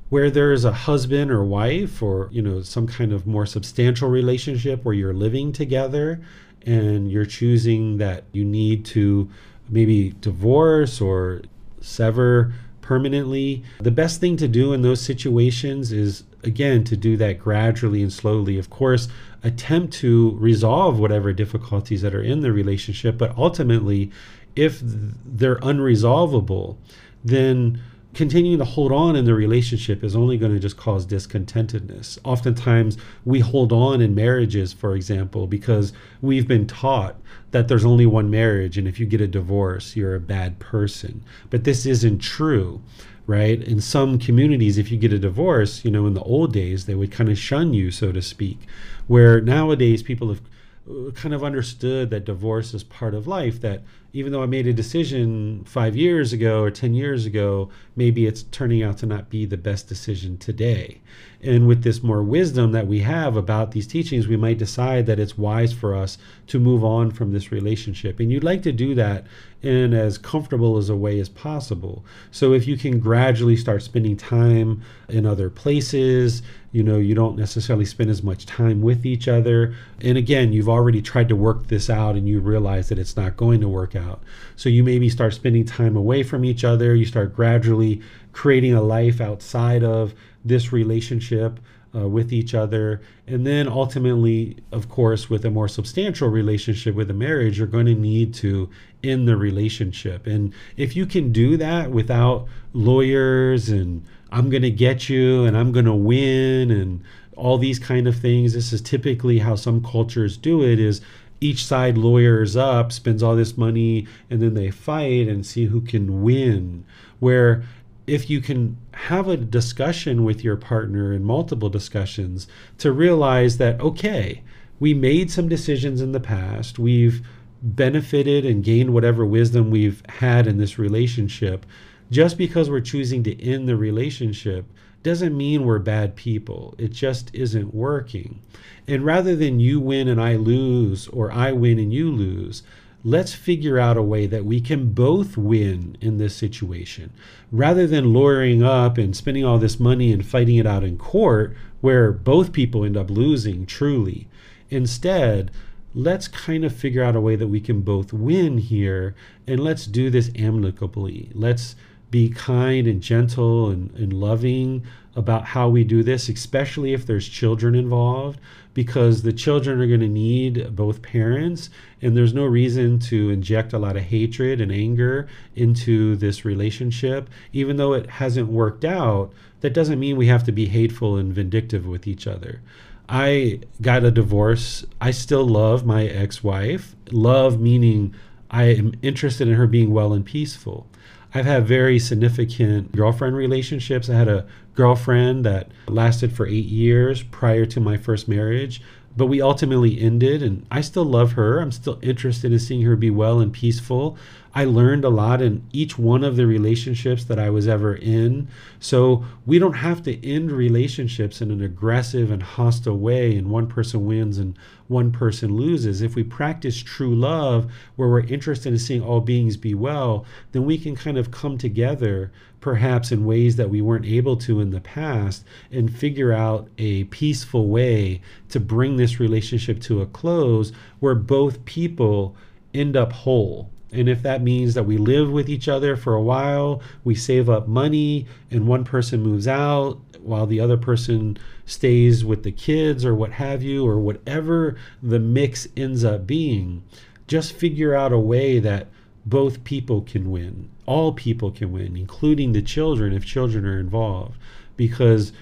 A: Where there's a husband or wife or you know some kind of more substantial relationship where you're living together and you're choosing that you need to maybe divorce or sever permanently the best thing to do in those situations is again to do that gradually and slowly of course attempt to resolve whatever difficulties that are in the relationship but ultimately if they're unresolvable then continuing to hold on in the relationship is only going to just cause discontentedness. Oftentimes, we hold on in marriages, for example, because we've been taught that there's only one marriage, and if you get a divorce, you're a bad person. But this isn't true right? In some communities, if you get a divorce, you know, in the old days, they would kind of shun you, so to speak. Where nowadays, people have uh, kind of understood that divorce is part of life, that even though I made a decision five years ago or 10 years ago, maybe it's turning out to not be the best decision today. And with this more wisdom that we have about these teachings, we might decide that it's wise for us to move on from this relationship. And you'd like to do that in as comfortable as a way as possible. So if you can gradually start spending time in other places, you know, you don't necessarily spend as much time with each other. And again, you've already tried to work this out and you realize that it's not going to work out. So you maybe start spending time away from each other, you start gradually creating a life outside of this relationship uh, with each other. And then ultimately, of course, with a more substantial relationship with a marriage, you're going to need to end the relationship. And if you can do that without lawyers and I'm going to get you and I'm going to win and all these kind of things. This is typically how some cultures do it is each side lawyers up, spends all this money, and then they fight and see who can win. Where if you can have a discussion with your partner and multiple discussions to realize that, okay, we made some decisions in the past, we've benefited and gained whatever wisdom we've had in this relationship. Just because we're choosing to end the relationship doesn't mean we're bad people. It just isn't working. And rather than you win and I lose, or I win and you lose, let's figure out a way that we can both win in this situation. Rather than lawyering up and spending all this money and fighting it out in court, where both people end up losing truly. Instead, let's kind of figure out a way that we can both win here and let's do this amicably. Let's be kind and gentle and, and loving about how we do this, especially if there's children involved, because the children are going to need both parents, and there's no reason to inject a lot of hatred and anger into this relationship. Even though it hasn't worked out, that doesn't mean we have to be hateful and vindictive with each other. I got a divorce. I still love my ex wife. Love meaning I am interested in her being well and peaceful. I've had very significant girlfriend relationships. I had a girlfriend that lasted for eight years prior to my first marriage, but we ultimately ended, and I still love her. I'm still interested in seeing her be well and peaceful. I learned a lot in each one of the relationships that I was ever in. So we don't have to end relationships in an aggressive and hostile way, and one person wins and one person loses. If we practice true love, where we're interested in seeing all beings be well, then we can kind of come together, perhaps in ways that we weren't able to in the past, and figure out a peaceful way to bring this relationship to a close where both people end up whole and if that means that we live with each other for a while, we save up money, and one person moves out while the other person stays with the kids or what have you, or whatever the mix ends up being, just figure out a way that both people can win. All people can win, including the children if children are involved. Because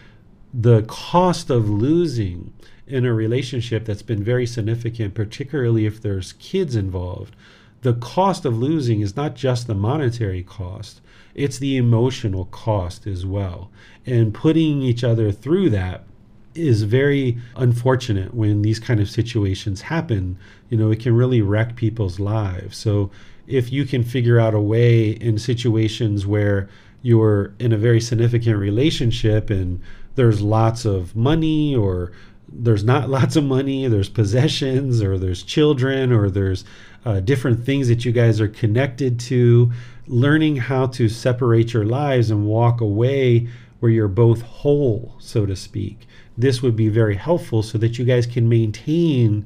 A: the cost of losing in a relationship that's been very significant, particularly if there's kids involved, the cost of losing is not just the monetary cost, it's the emotional cost as well. And putting each other through that is very unfortunate when these kind of situations happen. You know, it can really wreck people's lives. So if you can figure out a way in situations where you're in a very significant relationship and there's lots of money or there's not lots of money, there's possessions or there's children or there's uh, different things that you guys are connected to, learning how to separate your lives and walk away where you're both whole, so to speak. This would be very helpful so that you guys can maintain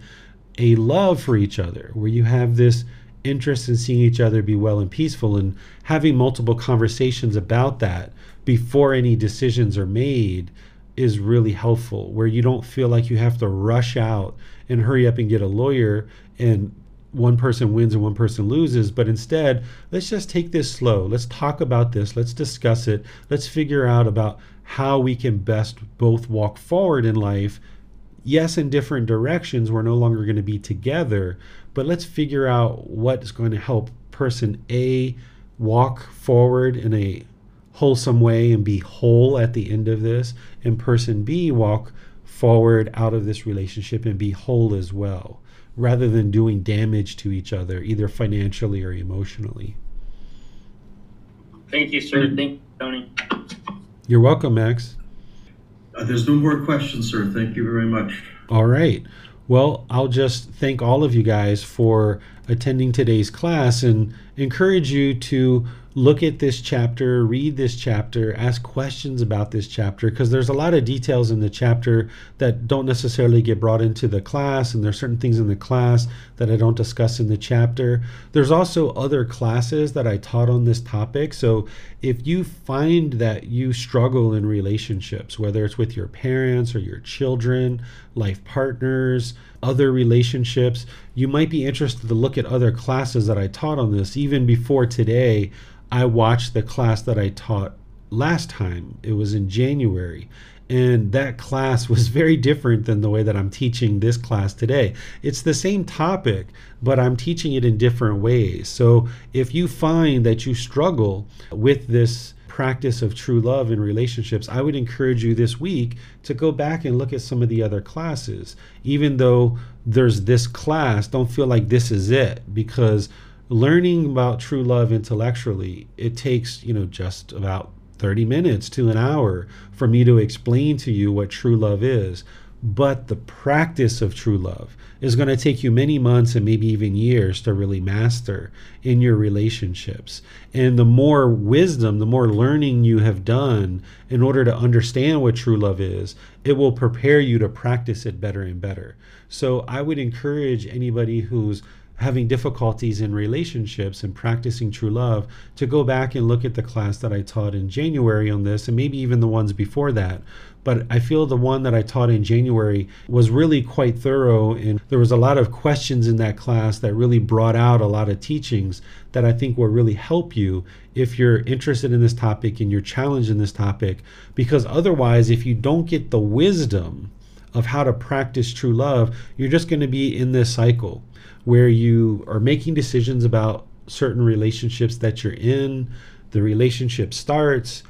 A: a love for each other, where you have this interest in seeing each other be well and peaceful and having multiple conversations about that before any decisions are made is really helpful where you don't feel like you have to rush out and hurry up and get a lawyer and one person wins and one person loses, but instead, let's just take this slow. Let's talk about this. Let's discuss it. Let's figure out about how we can best both walk forward in life. Yes, in different directions, we're no longer going to be together, but let's figure out what's going to help person A walk forward in a wholesome way and be whole at the end of this, and person B walk forward out of this relationship and be whole as well rather than doing damage to each other, either financially or emotionally.
D: Thank you, sir. Thank you, Tony.
A: You're welcome, Max.
C: Uh, there's no more questions, sir. Thank you very much.
A: All right. Well, I'll just thank all of you guys for attending today's class and encourage you to look at this chapter, read this chapter, ask questions about this chapter, because there's a lot of details in the chapter that don't necessarily get brought into the class, and there's certain things in the class that I don't discuss in the chapter. There's also other classes that I taught on this topic. So if you find that you struggle in relationships, whether it's with your parents or your children, life partners, other relationships, you might be interested to look at other classes that I taught on this even before today I watched the class that I taught last time. It was in January. And that class was very different than the way that I'm teaching this class today. It's the same topic, but I'm teaching it in different ways. So if you find that you struggle with this practice of true love in relationships, I would encourage you this week to go back and look at some of the other classes. Even though there's this class, don't feel like this is it because learning about true love intellectually, it takes, you know, just about 30 minutes to an hour for me to explain to you what true love is. But the practice of true love is going to take you many months and maybe even years to really master in your relationships. And the more wisdom, the more learning you have done in order to understand what true love is, it will prepare you to practice it better and better. So I would encourage anybody who's having difficulties in relationships and practicing true love to go back and look at the class that I taught in January on this and maybe even the ones before that. But I feel the one that I taught in January was really quite thorough, and there was a lot of questions in that class that really brought out a lot of teachings that I think will really help you if you're interested in this topic and you're challenged in this topic. Because otherwise, if you don't get the wisdom of how to practice true love, you're just going to be in this cycle where you are making decisions about certain relationships that you're in. The relationship starts,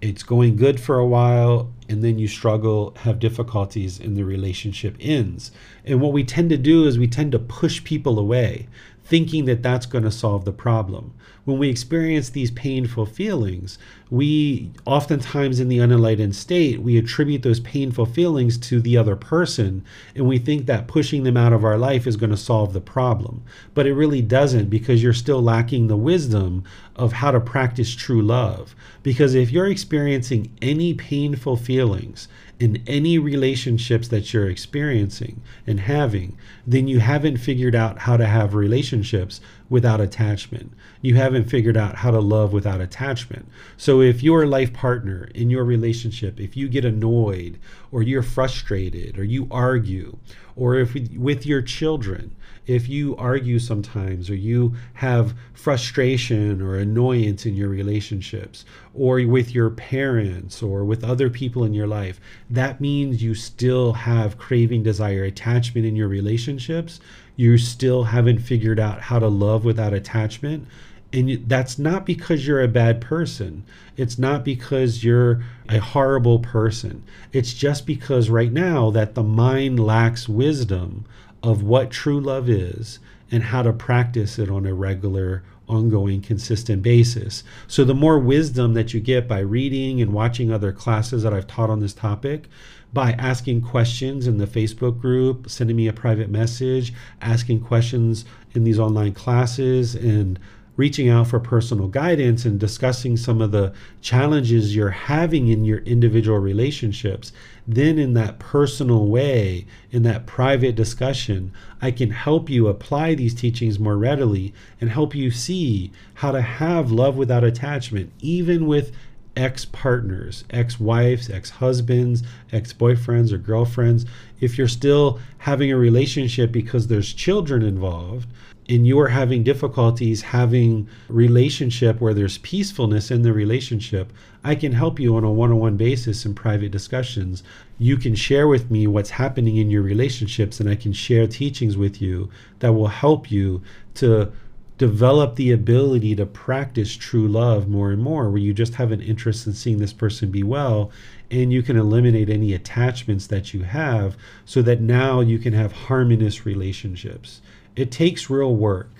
A: it's going good for a while, and then you struggle, have difficulties, and the relationship ends. And what we tend to do is we tend to push people away, thinking that that's going to solve the problem when we experience these painful feelings, we oftentimes in the unenlightened state, we attribute those painful feelings to the other person, and we think that pushing them out of our life is going to solve the problem. But it really doesn't because you're still lacking the wisdom of how to practice true love. Because if you're experiencing any painful feelings, in any relationships that you're experiencing and having, then you haven't figured out how to have relationships without attachment. You haven't figured out how to love without attachment. So if your life partner in your relationship, if you get annoyed or you're frustrated or you argue, or if with your children, if you argue sometimes or you have frustration or annoyance in your relationships or with your parents or with other people in your life, that means you still have craving, desire, attachment in your relationships. You still haven't figured out how to love without attachment. And that's not because you're a bad person. It's not because you're a horrible person. It's just because right now that the mind lacks wisdom of what true love is and how to practice it on a regular, ongoing, consistent basis. So, the more wisdom that you get by reading and watching other classes that I've taught on this topic, by asking questions in the Facebook group, sending me a private message, asking questions in these online classes, and reaching out for personal guidance and discussing some of the challenges you're having in your individual relationships, then in that personal way, in that private discussion, I can help you apply these teachings more readily and help you see how to have love without attachment, even with ex partners, ex wives, ex husbands, ex boyfriends, or girlfriends. If you're still having a relationship because there's children involved, and you are having difficulties having relationship where there's peacefulness in the relationship i can help you on a one-on-one basis in private discussions. You can share with me what's happening in your relationships and i can share teachings with you that will help you to develop the ability to practice true love more and more where you just have an interest in seeing this person be well and you can eliminate any attachments that you have so that now you can have harmonious relationships it takes real work.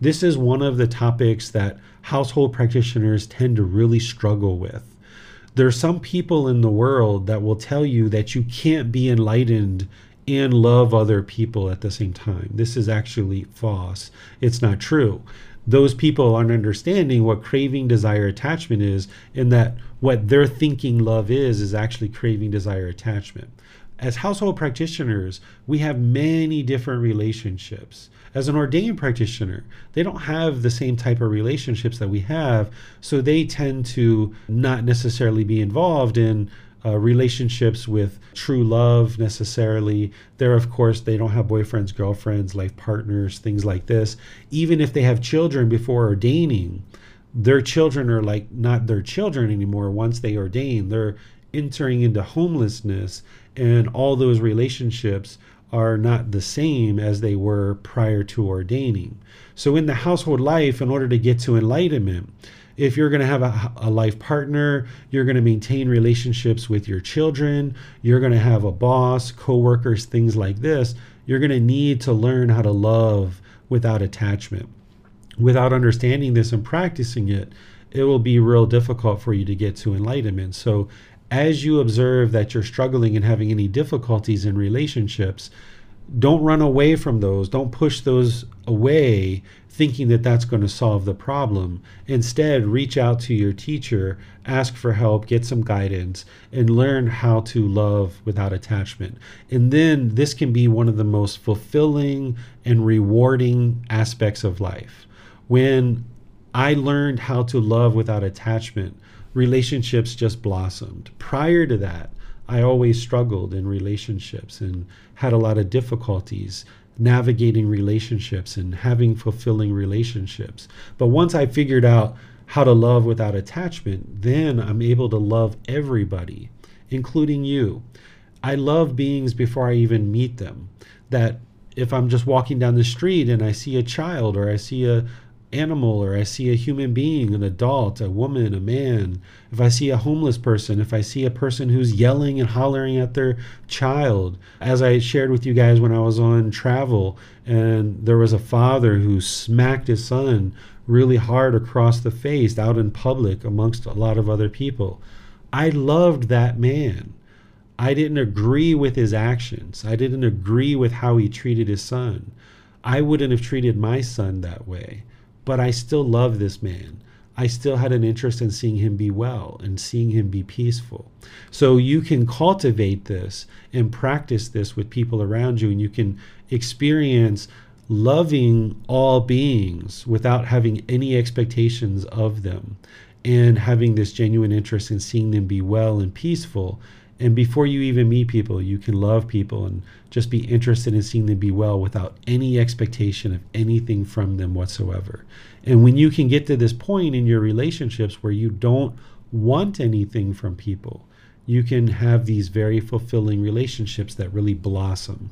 A: This is one of the topics that household practitioners tend to really struggle with. There are some people in the world that will tell you that you can't be enlightened and love other people at the same time. This is actually false. It's not true. Those people aren't understanding what craving, desire, attachment is, and that what they're thinking love is, is actually craving, desire, attachment as household practitioners, we have many different relationships. As an ordained practitioner, they don't have the same type of relationships that we have, so they tend to not necessarily be involved in uh, relationships with true love necessarily. There, of course, they don't have boyfriends, girlfriends, life partners, things like this. Even if they have children before ordaining, their children are like not their children anymore once they ordain. They're entering into homelessness and all those relationships are not the same as they were prior to ordaining. So, in the household life, in order to get to enlightenment, if you're going to have a, a, life partner, you're going to maintain relationships with your children, you're going to have a boss, coworkers, things like this, you're going to need to learn how to love without attachment. Without understanding this and practicing it, it will be real difficult for you to get to enlightenment. So, as you observe that you're struggling and having any difficulties in relationships, don't run away from those. Don't push those away thinking that that's going to solve the problem. Instead, reach out to your teacher, ask for help, get some guidance, and learn how to love without attachment. And then this can be one of the most fulfilling and rewarding aspects of life. When I learned how to love without attachment, relationships just blossomed. Prior to that, I always struggled in relationships and had a lot of difficulties navigating relationships and having fulfilling relationships. But once I figured out how to love without attachment, then I'm able to love everybody, including you. I love beings before I even meet them. That if I'm just walking down the street and I see a child or I see a, animal or I see a human being, an adult, a woman, a man, if I see a homeless person, if I see a person who's yelling and hollering at their child, as I shared with you guys when I was on travel, and there was a father who smacked his son really hard across the face out in public amongst a lot of other people. I loved that man. I didn't agree with his actions. I didn't agree with how he treated his son. I wouldn't have treated my son that way but I still love this man. I still had an interest in seeing him be well and seeing him be peaceful. So you can cultivate this and practice this with people around you, and you can experience loving all beings without having any expectations of them and having this genuine interest in seeing them be well and peaceful and before you even meet people, you can love people and just be interested in seeing them be well without any expectation of anything from them whatsoever. And when you can get to this point in your relationships where you don't want anything from people, you can have these very fulfilling relationships that really blossom.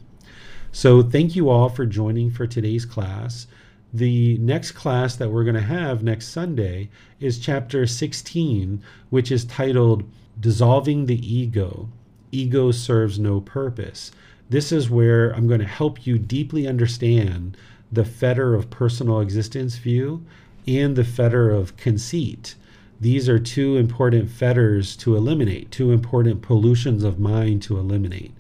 A: So, thank you all for joining for today's class. The next class that we're going to have next Sunday is chapter 16, which is titled dissolving the ego. Ego serves no purpose. This is where I'm going to help you deeply understand the fetter of personal existence view and the fetter of conceit. These are two important fetters to eliminate, two important pollutions of mind to eliminate.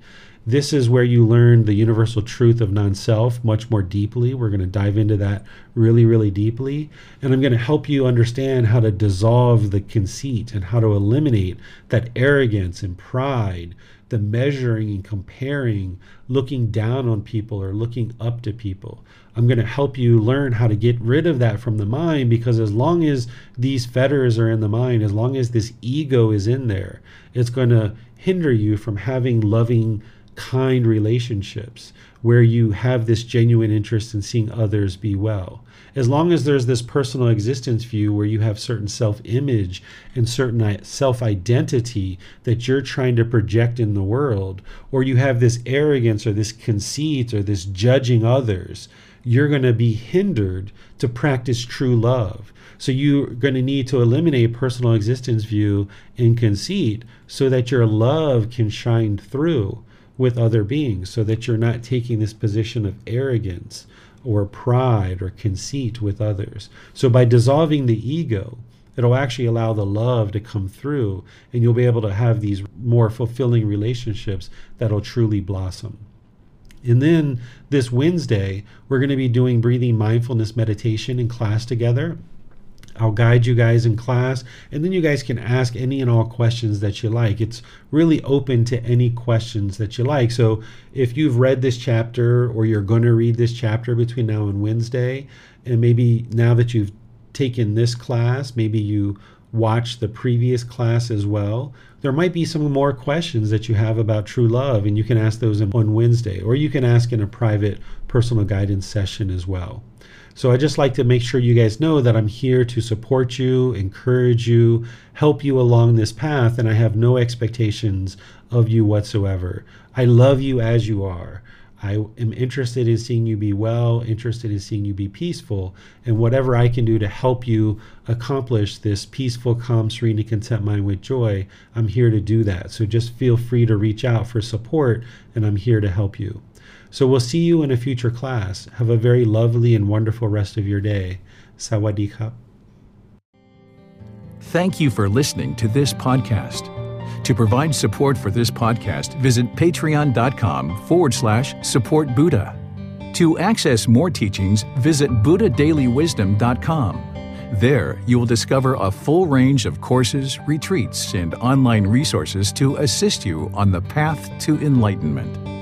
A: This is where you learn the universal truth of non self much more deeply. We're going to dive into that really, really deeply. And I'm going to help you understand how to dissolve the conceit and how to eliminate that arrogance and pride, the measuring and comparing, looking down on people or looking up to people. I'm going to help you learn how to get rid of that from the mind because as long as these fetters are in the mind, as long as this ego is in there, it's going to hinder you from having loving kind relationships where you have this genuine interest in seeing others be well. As long as there's this personal existence view where you have certain self image and certain self identity that you're trying to project in the world, or you have this arrogance or this conceit or this judging others, you're going to be hindered to practice true love. So you're going to need to eliminate personal existence view and conceit so that your love can shine through with other beings so that you're not taking this position of arrogance or pride or conceit with others. So by dissolving the ego, it'll actually allow the love to come through and you'll be able to have these more fulfilling relationships that'll truly blossom. And then this Wednesday, we're going to be doing breathing mindfulness meditation in class together. I'll guide you guys in class, and then you guys can ask any and all questions that you like. It's really open to any questions that you like. So if you've read this chapter or you're going to read this chapter between now and Wednesday, and maybe now that you've taken this class, maybe you watch the previous class as well, there might be some more questions that you have about true love, and you can ask those on Wednesday, or you can ask in a private personal guidance session as well. So I just like to make sure you guys know that I'm here to support you, encourage you, help you along this path, and I have no expectations of you whatsoever. I love you as you are. I am interested in seeing you be well, interested in seeing you be peaceful, and whatever I can do to help you accomplish this peaceful, calm, serene, and content mind with joy, I'm here to do that. So just feel free to reach out for support, and I'm here to help you. So we'll see you in a future class. Have a very lovely and wonderful rest of your day. Sawadee
E: Thank you for listening to this podcast. To provide support for this podcast, visit patreon.com forward slash support Buddha. To access more teachings, visit buddhadailywisdom.com. There, you will discover a full range of courses, retreats, and online resources to assist you on the path to enlightenment.